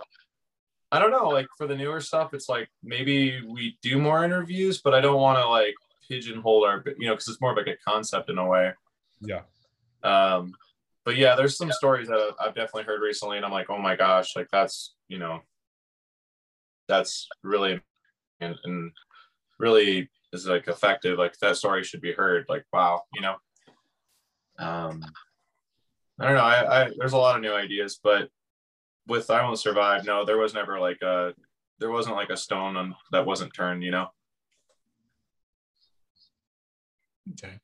I don't know, like for the newer stuff, it's like maybe we do more interviews, but I don't want to like pigeonhole our, you know, because it's more of like a concept in a way. Yeah. Um, but yeah, there's some stories that I've definitely heard recently, and I'm like, oh my gosh, like that's you know, that's really and, and really is like effective. Like that story should be heard. Like wow, you know. Um, I don't know. I, I there's a lot of new ideas, but with I Won't Survive, no, there was never like a there wasn't like a stone on, that wasn't turned. You know. Okay.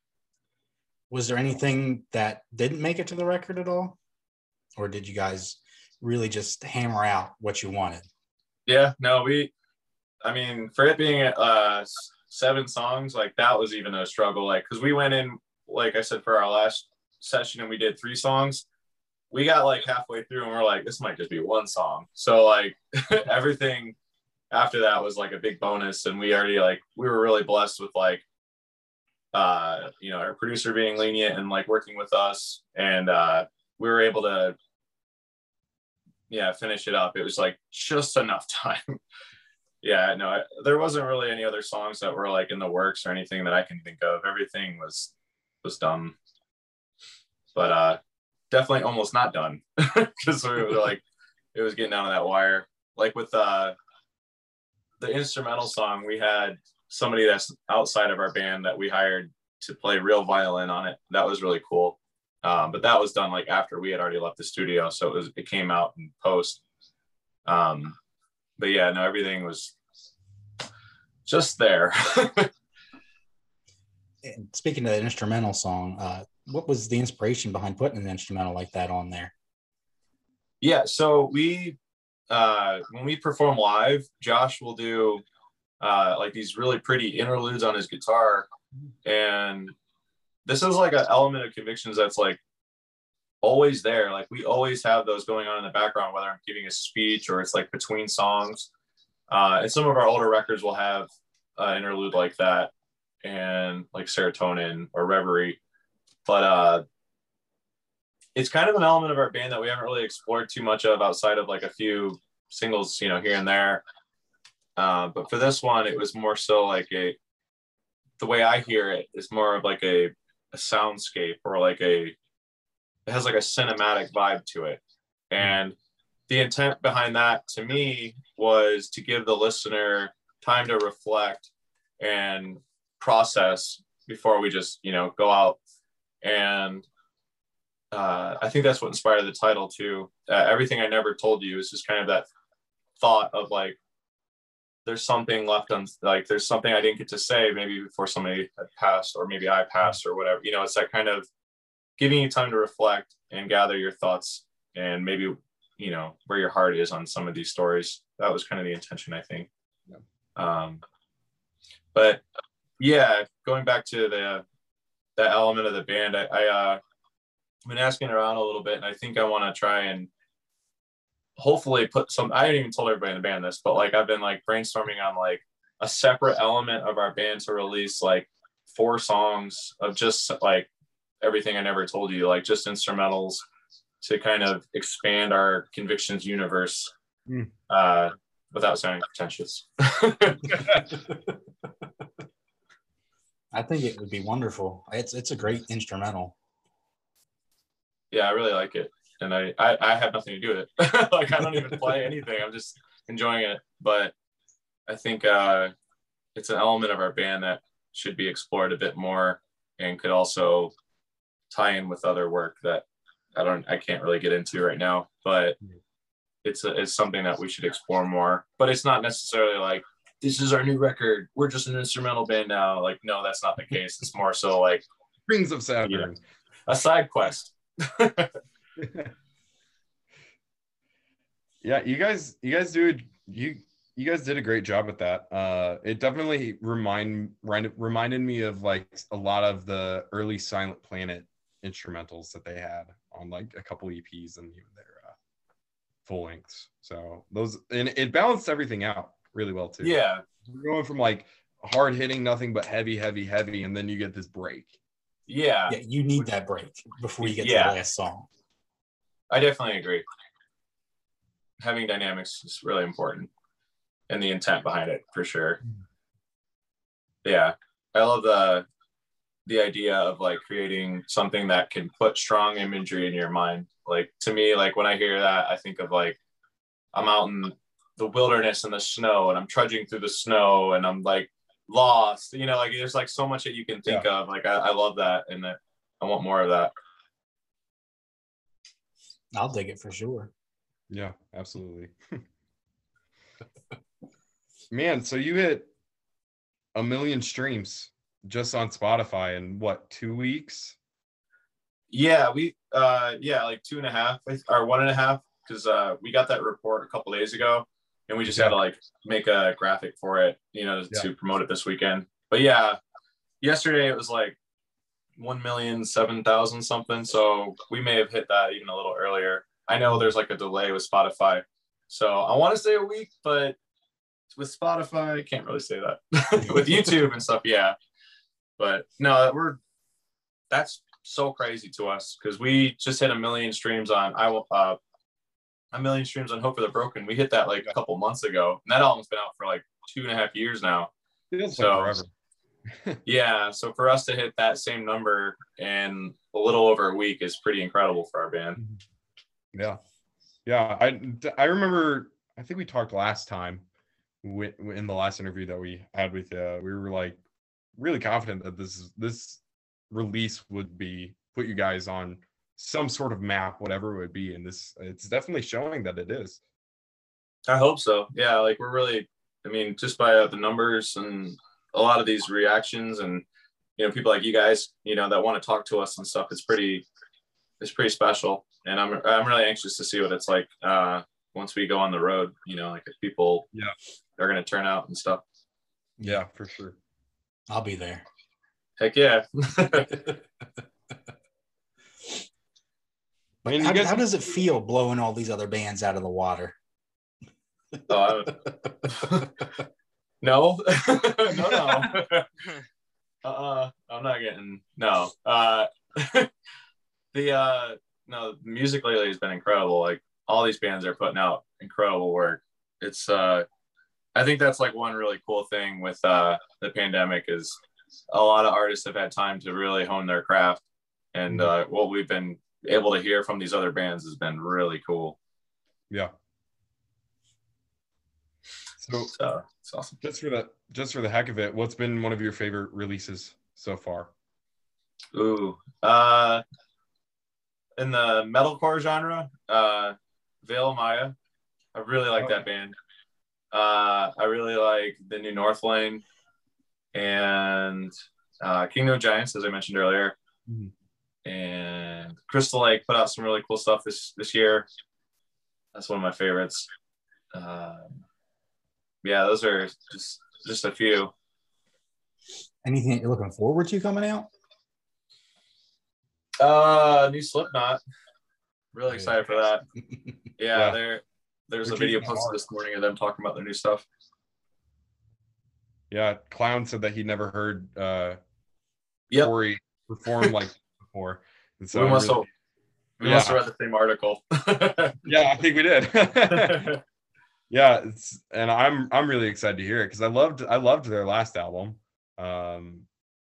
Was there anything that didn't make it to the record at all, or did you guys really just hammer out what you wanted? Yeah. No, we. I mean, for it being uh seven songs, like that was even a struggle. Like, cause we went in, like I said, for our last session and we did three songs. We got like halfway through and we're like, this might just be one song. So like everything after that was like a big bonus. And we already like, we were really blessed with like, uh, you know, our producer being lenient and like working with us. And uh, we were able to, yeah, finish it up. It was like just enough time yeah, no, I, there wasn't really any other songs that were like in the works or anything that I can think of. Everything was was done, but uh, definitely almost not done because we were like it was getting down to that wire. Like with uh, the instrumental song, we had somebody that's outside of our band that we hired to play real violin on it. That was really cool. Um, but that was done like after we had already left the studio, so it was it came out in post. Um, but yeah, no, everything was just there. speaking of the instrumental song, uh, what was the inspiration behind putting an instrumental like that on there? Yeah, so we uh, when we perform live, Josh will do uh, like these really pretty interludes on his guitar, and this is like an element of convictions that's like always there. Like we always have those going on in the background, whether I'm giving a speech or it's like between songs. Uh, and some of our older records will have uh, interlude like that, and like serotonin or reverie. But uh, it's kind of an element of our band that we haven't really explored too much of outside of like a few singles, you know, here and there. Uh, but for this one, it was more so like a the way I hear it is more of like a, a soundscape or like a it has like a cinematic vibe to it. And the intent behind that to me was to give the listener time to reflect and process before we just you know go out and uh, i think that's what inspired the title too. Uh, everything i never told you is just kind of that thought of like there's something left on like there's something i didn't get to say maybe before somebody had passed or maybe i passed or whatever. You know it's that kind of giving you time to reflect and gather your thoughts and maybe you know where your heart is on some of these stories. That was kind of the intention i think. Yeah. um, but yeah going back to the that element of the band i, I uh I've been asking around a little bit and i think i want to try and hopefully put some i didn't even told everybody in the band this but like i've been like brainstorming on like a separate element of our band to release like four songs of just like everything I never told you, like just instrumentals to kind of expand our convictions universe mm. uh, without sounding pretentious. I think it would be wonderful. It's it's a great instrumental. Yeah, I really like it, and I I, I have nothing to do with it. like I don't even play anything. I'm just enjoying it. But I think uh, it's an element of our band that should be explored a bit more and could also tie in with other work that I don't I can't really get into right now, but it's a, it's something that we should explore more. But it's not necessarily like this is our new record. We're just an instrumental band now. Like no, that's not the case. It's more so like Rings of Saturn, you know, a side quest. yeah, you guys, you guys do you you guys did a great job with that. Uh, it definitely remind remind- reminded me of like a lot of the early Silent Planet instrumentals that they had on like a couple EPs and even their uh, full lengths. So those and it balanced everything out really well too. Yeah, We're going from like hard hitting nothing but heavy, heavy, heavy, and then you get this break. yeah, Yeah, you need that break before you get to the last song. I definitely agree. Having dynamics is really important, and the intent behind it for sure. Mm. Yeah, I love the the idea of like creating something that can put strong imagery in your mind. Like to me, like when I hear that, I think of like I'm out in the wilderness and the snow, and I'm trudging through the snow, and I'm like lost. You know, like there's like so much that you can think of. Like I, I love that, and that I want more of that. I'll dig it for sure. Yeah, absolutely. Man, so you hit a million streams just on Spotify in what, two weeks? Yeah, we uh yeah, like two and a half or one and a half because uh we got that report a couple days ago and we just had to like make a graphic for it, you know, Yeah. to promote it this weekend. But yeah, yesterday it was like one million seven thousand something. So we may have hit that even a little earlier. I know there's like a delay with Spotify. So I want to say a week, but with Spotify, I can't really say that. with YouTube and stuff, yeah. But no, we're that's so crazy to us because we just hit a million streams on I will uh a million streams on Hope for the Broken. We hit that like a couple months ago, and that album's been out for like two and a half years now. Feels So- like forever. Yeah, so for us to hit that same number in a little over a week is pretty incredible for our band. Yeah. Yeah. I I remember I think we talked last time in the last interview that we had with uh we were like really confident that this this release would be put you guys on some sort of map, whatever it would be. And this it's definitely showing that it is. I hope so. Yeah, like we're really, I mean, just by uh, the numbers and a lot of these reactions and you know people like you guys, you know, that want to talk to us and stuff. It's pretty, it's pretty special, and I'm I'm really anxious to see what it's like uh, once we go on the road. You know, like if people Yeah. are gonna turn out and stuff. Yeah, for sure. I'll be there. Heck yeah. But Man, how, guys- how does it feel blowing all these other bands out of the water? Oh, I- no, no, no. uh-uh. I'm not getting no. Uh the uh no the music lately has been incredible. Like all these bands are putting out incredible work. It's uh i think that's like one really cool thing with uh the pandemic is a lot of artists have had time to really hone their craft. And uh what we've been able to hear from these other bands has been really cool Yeah. So so it's awesome just for the just for the heck of it, what's been one of your favorite releases so far? Ooh, uh, in the metalcore genre, uh, Veil Maya. I really like Oh. that band. Uh, I really like the new Northlane and uh, Kingdom of Giants, as I mentioned earlier. Mhm. And Crystal Lake put out some really cool stuff this this year. That's one of my favorites. Um, yeah, those are just just a few. Anything you're looking forward to coming out? Uh, new Slipknot. Really Yeah. excited for that. Yeah, Yeah. there. There's We're a video posted this morning of them talking about their new stuff. Yeah, Clown said that he never heard uh Yep. Corey perform like before. And so we must really- have we must have read the same article. yeah, I think we did. yeah, it's and I'm I'm really excited to hear it because I loved I loved their last album. Um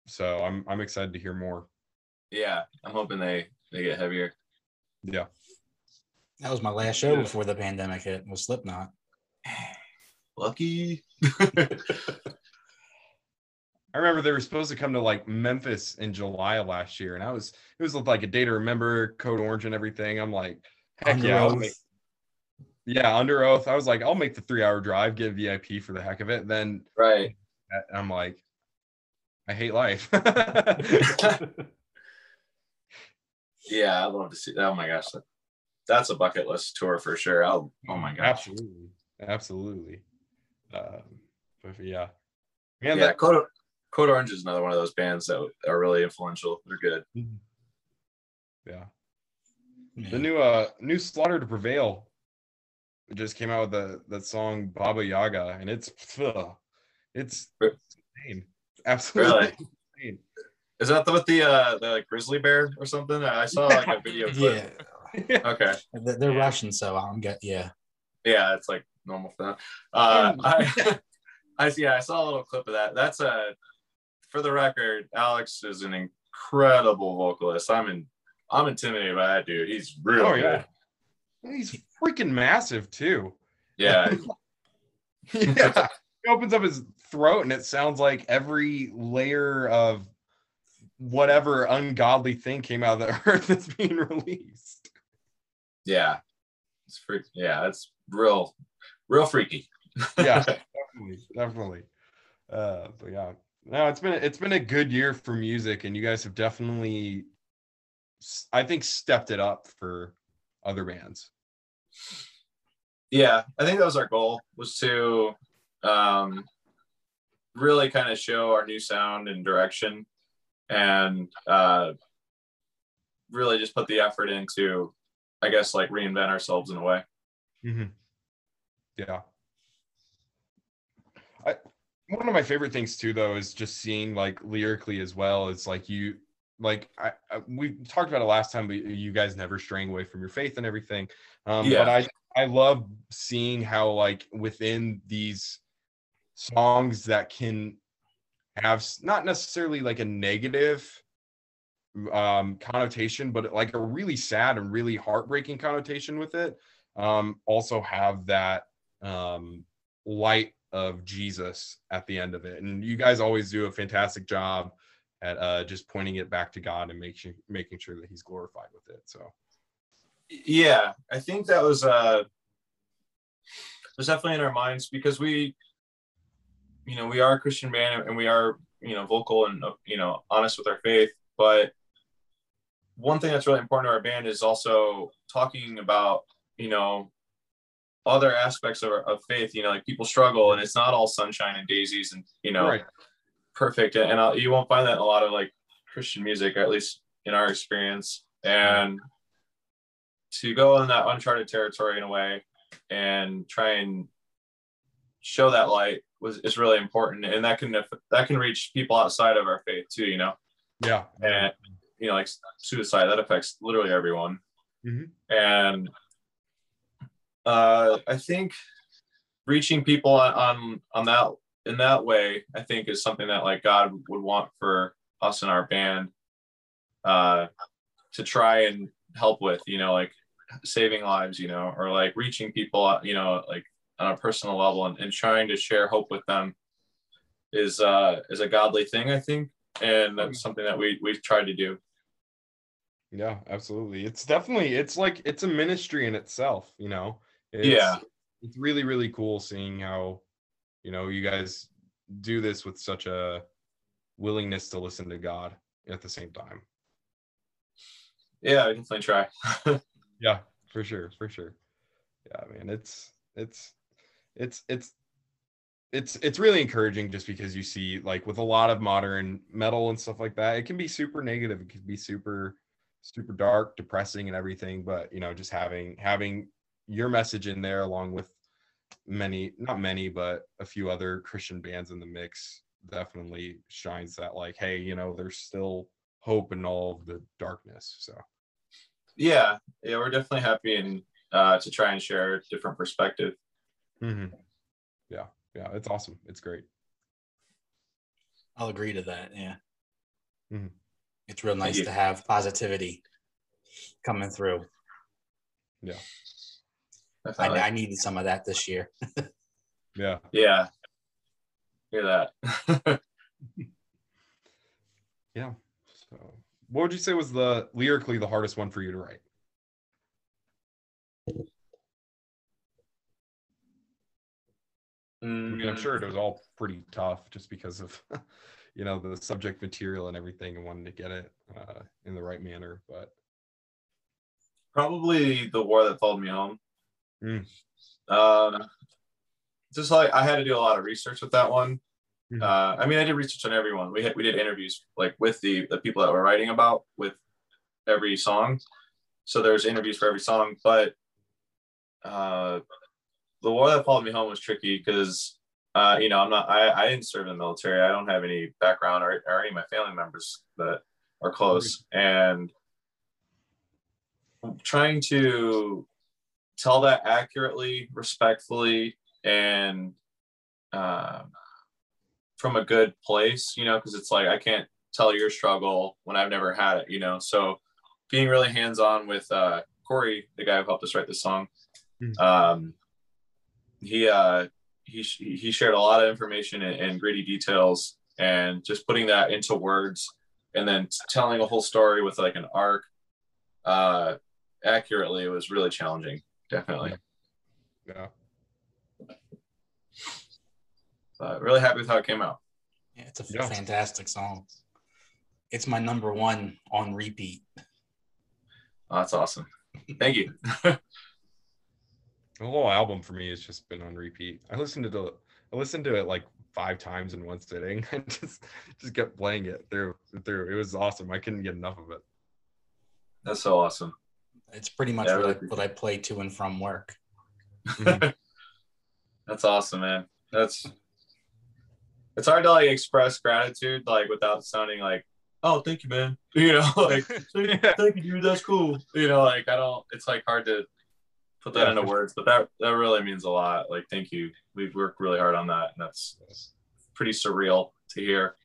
so I'm I'm excited to hear more. yeah, I'm hoping they they get heavier. Yeah. That was my last show Yeah. before the pandemic hit. Was Slipknot. Lucky. I remember they were supposed to come to like Memphis in July of last year, and I was it was like a day to remember, Code Orange and everything. I'm like, heck Under yeah, make, yeah, Underoath. I was like, I'll make the three hour drive, get VIP for the heck of it. Then right. I'm like, I hate life. Yeah, I'd love to see. Oh my gosh, that's a bucket list tour for sure. I'll. Oh my gosh. Absolutely. Absolutely. Uh, but yeah, man, yeah, that- Code, Code Orange is another one of those bands that are really influential. They're good. yeah. Yeah. The new uh new Slaughter to Prevail just came out with the that song Baba Yaga, and it's ugh, it's Re- insane. Absolutely Really? insane. Is that the, with the uh the like, grizzly bear or something? I saw like a video yeah. Okay. they're they're Yeah. Russian, so I'm get yeah. Yeah, it's like normal for them. Uh, I, I see. Yeah, I saw a little clip of that. That's a, for the record, Alex is an incredible vocalist. I'm in, I'm intimidated by that dude. He's real Oh good. yeah. He's freaking massive too. Yeah, yeah. He opens up his throat and it sounds like every layer of whatever ungodly thing came out of the earth that's being released. yeah. It's freak. Yeah, it's real, real freaky. Yeah, definitely, definitely. Uh, but yeah, no, it's been it's been a good year for music, and you guys have definitely, I think, stepped it up for other bands. yeah i think that was our goal was to um really kind of show our new sound and direction and uh really just put the effort into i guess like reinvent ourselves in a way Yeah. One of my favorite things too though is just seeing like lyrically as well is like you like I, I we talked about it last time but you guys never straying away from your faith and everything um Yeah. but I I love seeing how like within these songs that can have not necessarily like a negative um connotation but like a really sad and really heartbreaking connotation with it um also have that um light of jesus at the end of it. And you guys always do a fantastic job at uh just pointing it back to god and making making sure that he's glorified with it. So yeah i think that was uh was definitely in our minds because we you know we are a christian band and we are you know vocal and you know honest with our faith. But one thing that's really important to our band is also talking about you know other aspects of, of faith you know like people struggle and it's not all sunshine and daisies and you know right. perfect. And I'll, you won't find that in a lot of like christian music at least in our experience. And to go in that uncharted territory in a way and try and show that light was is really important. And that can that can reach people outside of our faith too you know? Yeah. And you know like suicide that affects literally everyone. Mhm. and uh i think reaching people on, on on that in that way i think is something that like god would want for us and our band uh to try and help with you know like saving lives you know or like reaching people you know like on a personal level and, and trying to share hope with them is uh is a godly thing i think and that's something that we we've tried to do. Yeah absolutely. It's definitely it's like it's a ministry in itself you know it's, Yeah. it's really really cool seeing how you know you guys do this with such a willingness to listen to god at the same time. Yeah i definitely try. Yeah for sure for sure. Yeah man it's it's it's it's it's it's really encouraging just because you see like with a lot of modern metal and stuff like that it can be super negative it can be super super dark depressing and everything but you know just having having your message in there along with many not many but a few other christian bands in the mix definitely shines that like hey you know there's still hope in all of the darkness so yeah yeah we're definitely happy and uh to try and share a different perspective Mhm. Yeah, yeah, it's awesome. It's great. I'll agree to that. Yeah. Mhm. It's real nice you. to have positivity coming through. I, Definitely. I needed some of that this year. Yeah. yeah hear that Yeah. So, what would you say was the lyrically the hardest one for you to write? I mean, I'm Mm, sure it was all pretty tough just because of, you know, the subject material and everything and wanting to get it uh, in the right manner. But probably the war that followed me home Mm. um just like I had to do a lot of research with that one. Mhm. Uh, I mean, I did research on everyone. We had we did interviews like with the the people that we're writing about with every song. So there's interviews for every song, but uh, the one that followed me home was tricky because uh, you know I'm not I, I didn't serve in the military. I don't have any background or, or any of my family members that are close, and trying to tell that accurately, respectfully, and um, from a good place, you know, because it's like I can't tell your struggle when I've never had it, you know. So being really hands on with uh, Corey, the guy who helped us write this song, Mhm. um, he uh, he he shared a lot of information and, and gritty details, and just putting that into words, and then telling a whole story with like an arc uh, accurately was really challenging. Definitely, Yeah. but really happy with how it came out. Yeah, it's a Yeah. fantastic song. It's my number one on repeat. Oh, that's awesome. Thank you. The whole album for me has just been on repeat. I listened to the I listened to it like five times in one sitting. I just just kept playing it through through. It was awesome. I couldn't get enough of it. That's so awesome. It's pretty much Yeah, what, I, what I play to and from work. Mhm. That's awesome, man. That's it's hard to like express gratitude like without sounding like, oh, thank you, man. You know, like thank, thank you, dude. That's cool. You know, like I don't. It's like hard to put that Yeah, into words, but that that really means a lot. Like, thank you. We've worked really hard on that, and that's pretty surreal to hear.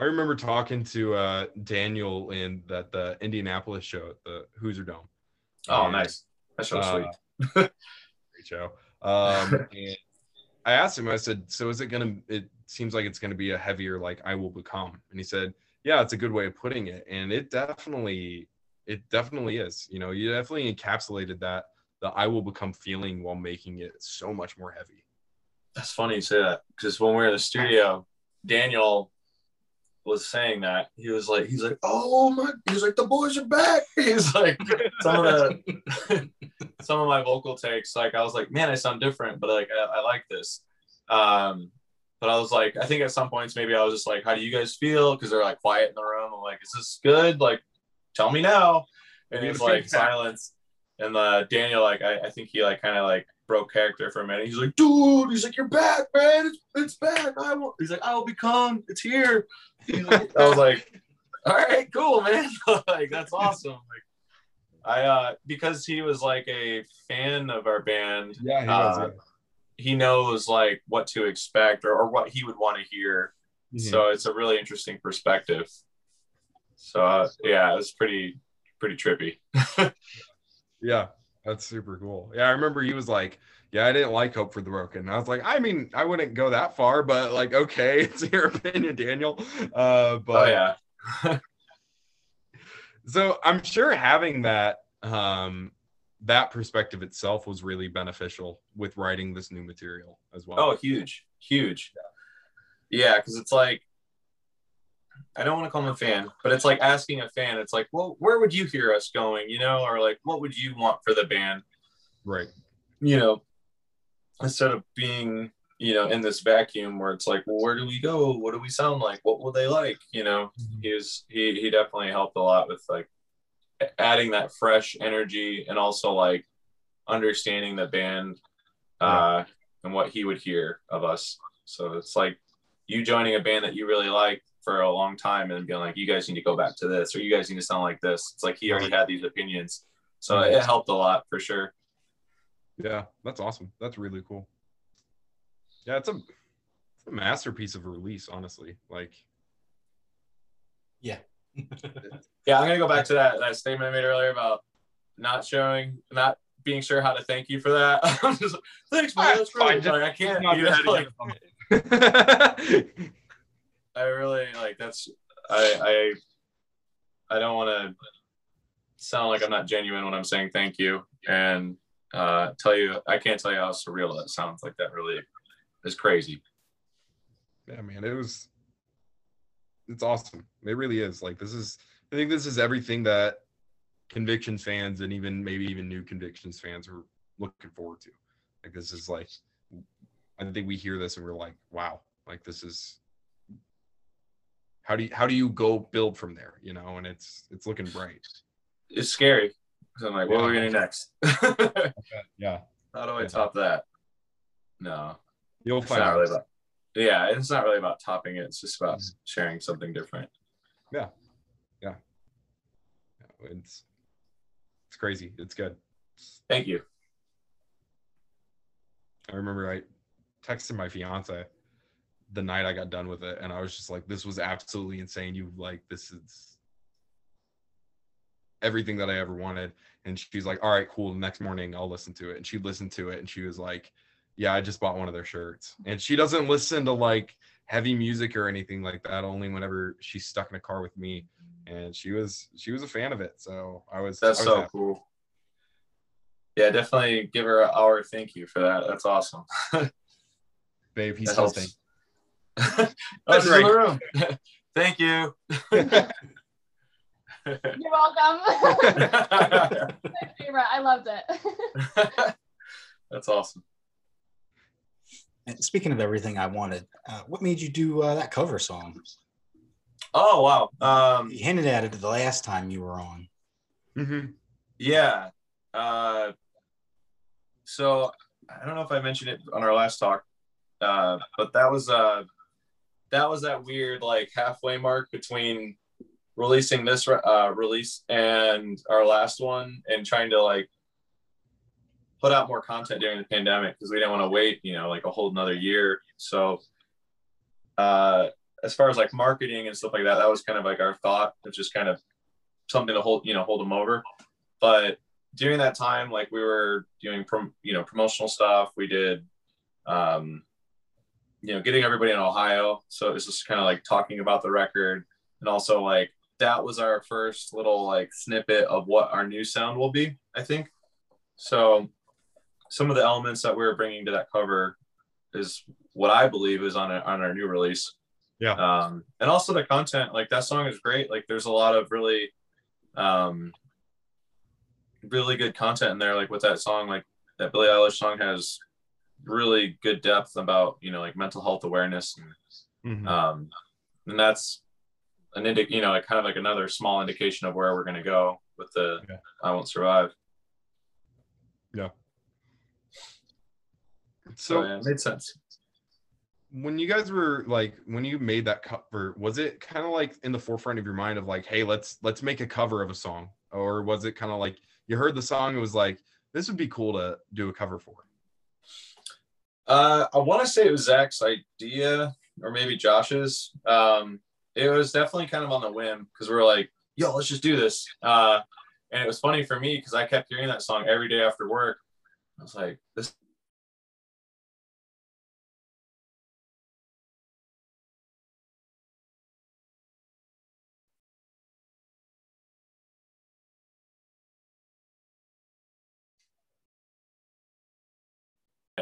I remember talking to uh, Daniel in that the Indianapolis show at the Hoosier Dome. Oh, And, nice. That's so uh, sweet. Great show. Um, and I asked him. I said, "So is it gonna? It seems like it's gonna be a heavier like I will become." And he said, "Yeah, it's a good way of putting it, and it definitely, it definitely is. You know, you definitely encapsulated that the I will become feeling while making it so much more heavy." That's funny you say that because when we were in the studio, Daniel was saying that he was like, he's like, oh my, he's like, the boys are back. He's like, some of the, some of my vocal takes, like I was like, man, I sound different, but like I, I like this. Um, but I was like, I think at some points maybe I was just like, how do you guys feel? Because they're like quiet in the room. I'm like, is this good? Like, tell me now. And it's like feedback. silence. And uh, Daniel, like, I, I think he like kind of like broke character for a minute. He's like, dude, he's like, you're back, man. It's, it's back. I will. He's like, I will become. It's here. Like- I was like, all right, cool, man. like that's awesome. Like, I uh because he was like a fan of our band. Yeah, he was, was. He knows like what to expect or, or what he would want to hear. yeah. So it's a really interesting perspective. So uh, yeah, it was pretty pretty trippy. Yeah, that's super cool. Yeah, I remember he was like, "Yeah, I didn't like Hope for the Broken." I was like, "I mean, I wouldn't go that far, but like, okay, it's your opinion, Daniel." Uh, but oh yeah. so I'm sure having that um that perspective itself was really beneficial with writing this new material as well. Oh, huge, huge. Yeah, because it's like I don't want to call him a fan, but it's like asking a fan. It's like, well, where would you hear us going? You know, or like, what would you want for the band? right. You know, instead of being, you know, in this vacuum where it's like, well, where do we go? What do we sound like? What will they like? You know, he was he he definitely helped a lot with like adding that fresh energy and also like understanding the band uh and what he would hear of us so it's like you joining a band that you really like for a long time and being like you guys need to go back to this or you guys need to sound like this. It's like he already had these opinions. So it helped a lot for sure. Yeah, that's awesome. That's really cool. Yeah, it's a, it's a masterpiece of a release, honestly. Like, Yeah. yeah i'm gonna go back to that that statement i made earlier about not showing not being sure how to thank you for that. I'm just thanks man. Ah, that's Fine, great just- like, i can't not you know, just like, like- I really like that's I I I don't want to sound like I'm not genuine when I'm saying thank you and uh tell you I can't tell you how surreal that sounds like that really is crazy. yeah, man, it was. It's awesome. It really is. Like, this is. I think this is everything that convictions fans and even maybe even new convictions fans are looking forward to. Like, this is like I think we hear this and we're like, wow, like this is how do you how do you go build from there, you know? And it's it's looking bright. It's scary. So I'm like, what are we Yeah. getting next? Yeah, How do I Yeah. top that? No, you'll it's find not out. really about. Yeah, it's not really about topping it. It's just about Mm. sharing something different. Yeah. Yeah. It's it's crazy. It's good. Thank you. I remember I texted my fiance the night I got done with it, and I was just like, "This was absolutely insane. You like this is everything that I ever wanted." And she's like, "All right, cool. Next morning I'll listen to it." And she listened to it, and she was like, "Yeah, I just bought one of their shirts." And she doesn't listen to like heavy music or anything like that. Only whenever she's stuck in a car with me, and she was she was a fan of it. So I was That's I was so happy. cool. Yeah, definitely give her our thank you for that. That's awesome. babe. he's That helps. thank oh, she's in the room. thank you. You're welcome. My favorite. I loved it. That's awesome. And speaking of everything I wanted, uh, what made you do uh, that cover song? Oh wow. Um, You hinted at it the last time you were on. Mm-hmm. yeah. Uh, so I don't know if I mentioned it on our last talk, uh, but that was uh, that was that weird like halfway mark between releasing this uh, release and our last one, and trying to like put out more content during the pandemic because we didn't want to wait, you know, like a whole another year. So, uh, as far as like marketing and stuff like that, that was kind of like our thought of just kind of something to hold, you know, hold them over. But during that time, like we were doing, prom- you know, promotional stuff. We did, um, you know, getting everybody in Ohio. So it was just kind of like talking about the record, and also like that was our first little like snippet of what our new sound will be. I think. So some of the elements that we're bringing to that cover is what I believe is on a, on our new release. Yeah. Um, and also the content, like that song is great. Like there's a lot of really, um, really good content in there. Like with that song, like that Billie Eilish song has really good depth about you know like mental health awareness and Mhm. um, and that's an indi- you know like kind of like another small indication of where we're going to go with the Yeah. I won't survive. So, so yeah, it made sense. when you guys were like when you made that cover was it kind of like in the forefront of your mind of like hey let's let's make a cover of a song or was it kind of like you heard the song it was like this would be cool to do a cover for Uh, I want to say it was Zach's idea or maybe Josh's. Um, it was definitely kind of on the whim because we were like, yo, let's just do this. Uh, and it was funny for me because I kept hearing that song every day after work. I was like, this.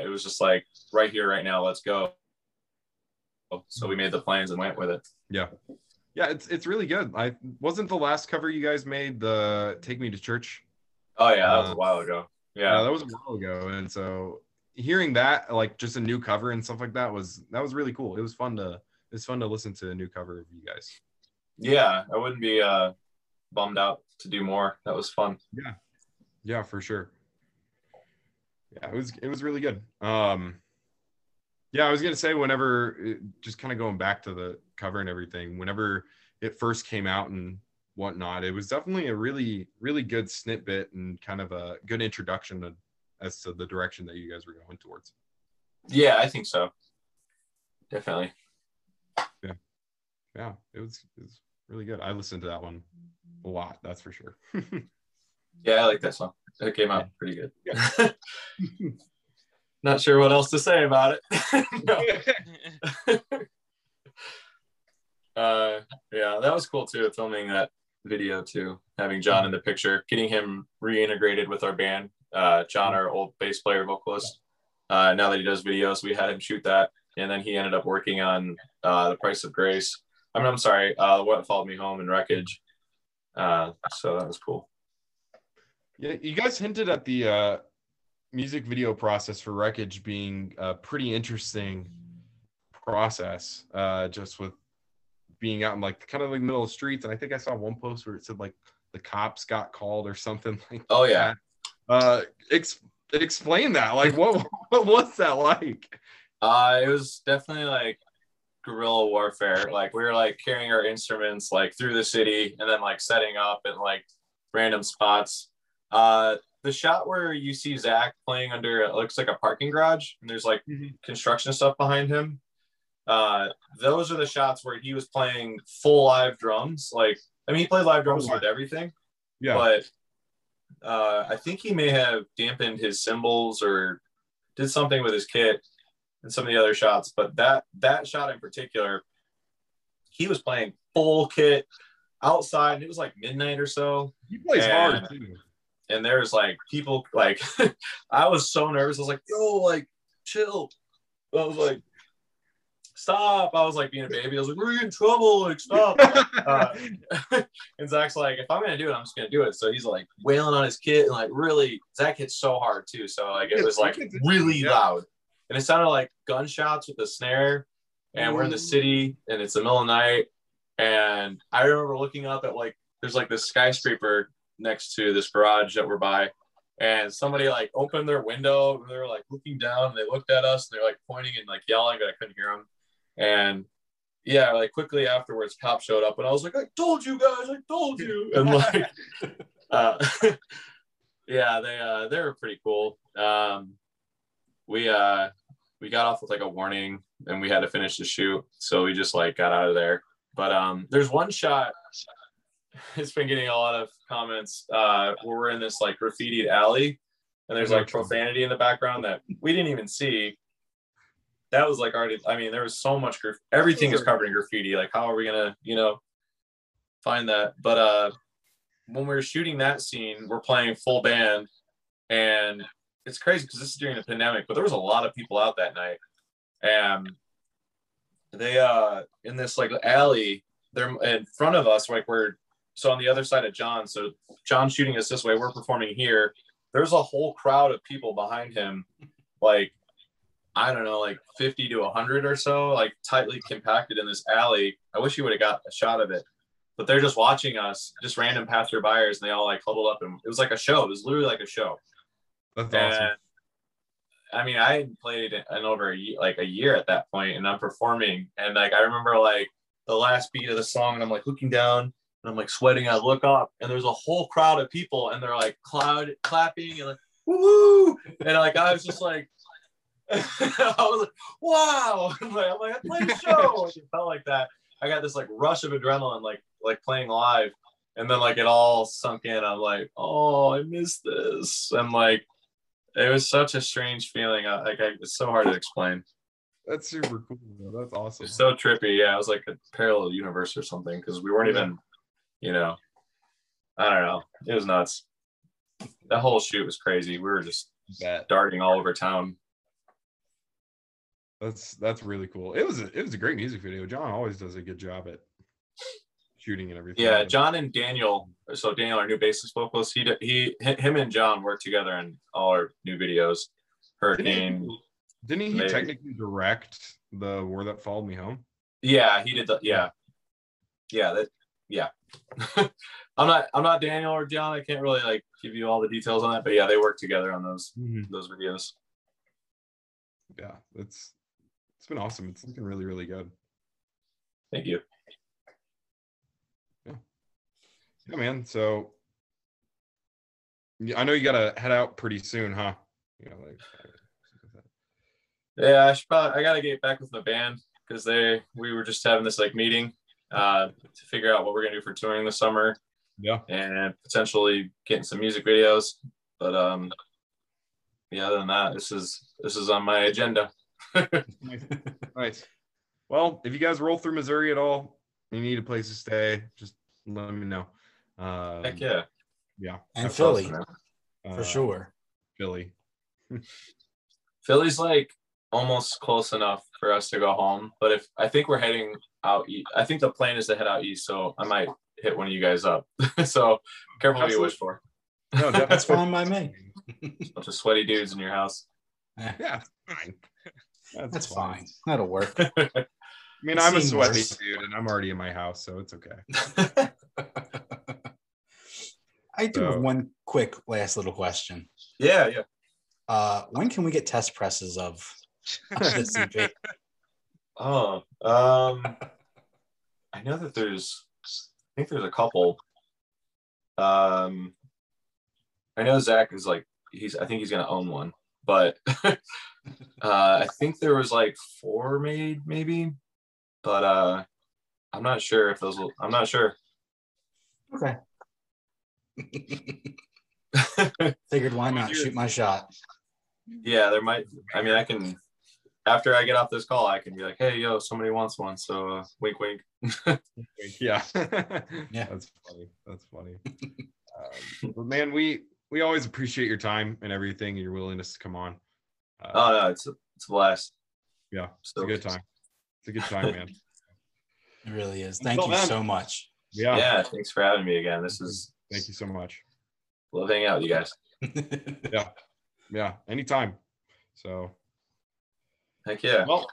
It was just like right here, right now, let's go. So we made the plans and went with it. yeah Yeah, it's it's really good i wasn't the last cover you guys made the take me to church Oh yeah, that was Uh, a while ago. yeah Yeah, that was a while ago and so hearing that like just a new cover and stuff like that was that was really cool it was fun to it's fun to listen to a new cover of you guys yeah. I wouldn't be uh, bummed out to do more. That was fun. Yeah. Yeah, for sure. Yeah, it was it was really good. Um yeah, I was gonna say whenever just kind of going back to the cover and everything, whenever it first came out and whatnot, it was definitely a really, really good snippet and kind of a good introduction to, as to the direction that you guys were going towards. Yeah, I think so. Definitely. Yeah, Yeah, it was it was really good. I listened to that one a lot, that's for sure. Yeah, I like that song. It came out pretty good. Yeah. Not sure what else to say about it. Uh, yeah, that was cool too. Filming that video too, having John in the picture, getting him reintegrated with our band. Uh, John, our old bass player vocalist. Uh, now that he does videos, we had him shoot that, and then he ended up working on uh, the Price of Grace. I mean, I'm sorry, uh, what followed me home and Wreckage. Uh, so that was cool. Yeah, you guys hinted at the uh music video process for Wreckage being a pretty interesting process. Uh, just with being out in like kind of like middle of the streets, and I think I saw one post where it said like the cops got called or something like. Oh yeah. That. Uh, ex- explain that. Like, what what was that like? Uh, it was definitely like guerrilla warfare. Like we were like carrying our instruments like through the city and then like setting up in like random spots. Uh, the shot where you see Zach playing under it looks like a parking garage and there's like Mhm. construction stuff behind him. Uh, those are the shots where he was playing full live drums. Like, I mean, he played live drums Oh, with everything, Yeah. but uh, I think he may have dampened his cymbals or did something with his kit and some of the other shots. But that that shot in particular, he was playing full kit outside, and it was like midnight or so. he plays and- hard too. And there's like people like I was so nervous. I was like, yo, like chill. I was like, stop. I was like being a baby. I was like, we're in trouble. Like, stop. Uh, and Zach's like, if I'm gonna do it, I'm just gonna do it. So he's like wailing on his kit and like really Zach hits so hard too. So like it was like really loud. And it sounded like gunshots with the snare. And we're in the city and it's the middle of the night. And I remember looking up at like there's like this skyscraper next to this garage that we're by. And somebody like opened their window and they were like looking down and they looked at us and they're like pointing and like yelling, but I couldn't hear them. And yeah, like quickly afterwards, cops showed up and I was like, I told you guys, I told you. And like, uh, yeah, they uh, they were pretty cool. Um, we uh, we got off with like a warning and we had to finish the shoot, so we just like got out of there. But um, there's one shot. It's been getting a lot of comments uh, where we're in this like graffitied alley, and there's like profanity in the background that we didn't even see. That was like already. I mean, there was so much. Graf- everything is covered in graffiti. Like, how are we gonna, you know, find that? But uh, when we were shooting that scene, we're playing full band, and it's crazy because this is during the pandemic, but there was a lot of people out that night, and they uh in this like alley, they're in front of us, like we're so on the other side of John. So John's shooting us this way, we're performing here. There's a whole crowd of people behind him, like I don't know, like 50 to 100 or so, like tightly compacted in this alley. I wish you would have got a shot of it but they're just watching us, just random passerbyers, and they all like huddled up, and it was like a show. It was literally like a show. That's And awesome. I mean, I hadn't played in over a year, like a year at that point, and I'm performing, and like I remember like the last beat of the song, and I'm like looking down, I'm like sweating. I look up, and there's a whole crowd of people, and they're like cloud clapping and like woo, and like I was just like. I was like, wow! I'm like, I'm like, I played a show. Like, it felt like that. I got this like rush of adrenaline, like like playing live, and then like it all sunk in. I'm like, oh, I missed this. And like, it was such a strange feeling. I, like, I, it's so hard to explain. That's super cool. That's awesome. It's so trippy. Yeah, it was like a parallel universe or something because we weren't Yeah. even, you know, I don't know. It was nuts. The whole shoot was crazy. We were just Bet. darting all over town. That's that's really cool. It was a, it was a great music video. John always does a good job at shooting and everything. Yeah, John and Daniel. So Daniel, our new bassist vocalist, he did- he him and John worked together in all our new videos. Hurricane. Didn't he, didn't he Maybe. technically direct the War That Followed Me Home? Yeah, he did the yeah. Yeah, that yeah. I'm not I'm not Daniel or John. I can't really like give you all the details on that, but yeah, they work together on those mm-hmm. those videos. Yeah, it's it's been awesome. It's looking really really good. Thank you. Yeah, Yeah, man. So I know you gotta head out pretty soon, huh? You know, like Yeah, I should probably I gotta get back with the band because they we were just having this like meeting uh to figure out what we're gonna do for touring this summer yeah. and potentially getting some music videos. But um yeah, other than that, this is this is on my agenda. nice. nice. Well, if you guys roll through Missouri at all, you need a place to stay, just let me know. Um, Heck yeah. Yeah. and Philly awesome, for uh, sure. Philly. Philly's like almost close enough for us to go home. But if I think we're heading out east, I think the plan is to head out east. So I might hit one of you guys up. so careful what you wish for. No, That's fine by me. A bunch of sweaty dudes in your house. Yeah, fine. That's fine. That'll work. I mean, It's I'm a sweaty worse. dude, and I'm already in my house, so it's okay. I do have one quick last little question. yeah, yeah. Uh, when can we get test presses of this EP? Oh, um, I know that there's, I think there's a couple. Um, I know Zach is like he's. I think he's gonna own one, but uh, I think there was like four made maybe, but uh, I'm not sure if those. Will, I'm not sure. Okay. Figured why not shoot my shot. yeah, there might. I mean, I can. After I get off this call, I can be like, "Hey, yo, somebody wants one." So, uh, wink, wink. Yeah. Yeah. That's funny. That's funny. um, but man, we we always appreciate your time and everything and your willingness to come on. Uh, Oh no, it's a, it's a blast. yeah, it's So a good time. It's a good time, man. It really is. Thank Until you then. so much. Yeah. Yeah, thanks for having me again. This is Thank you so much. love hanging out with you guys. Yeah. Yeah. Anytime. So Yeah. well,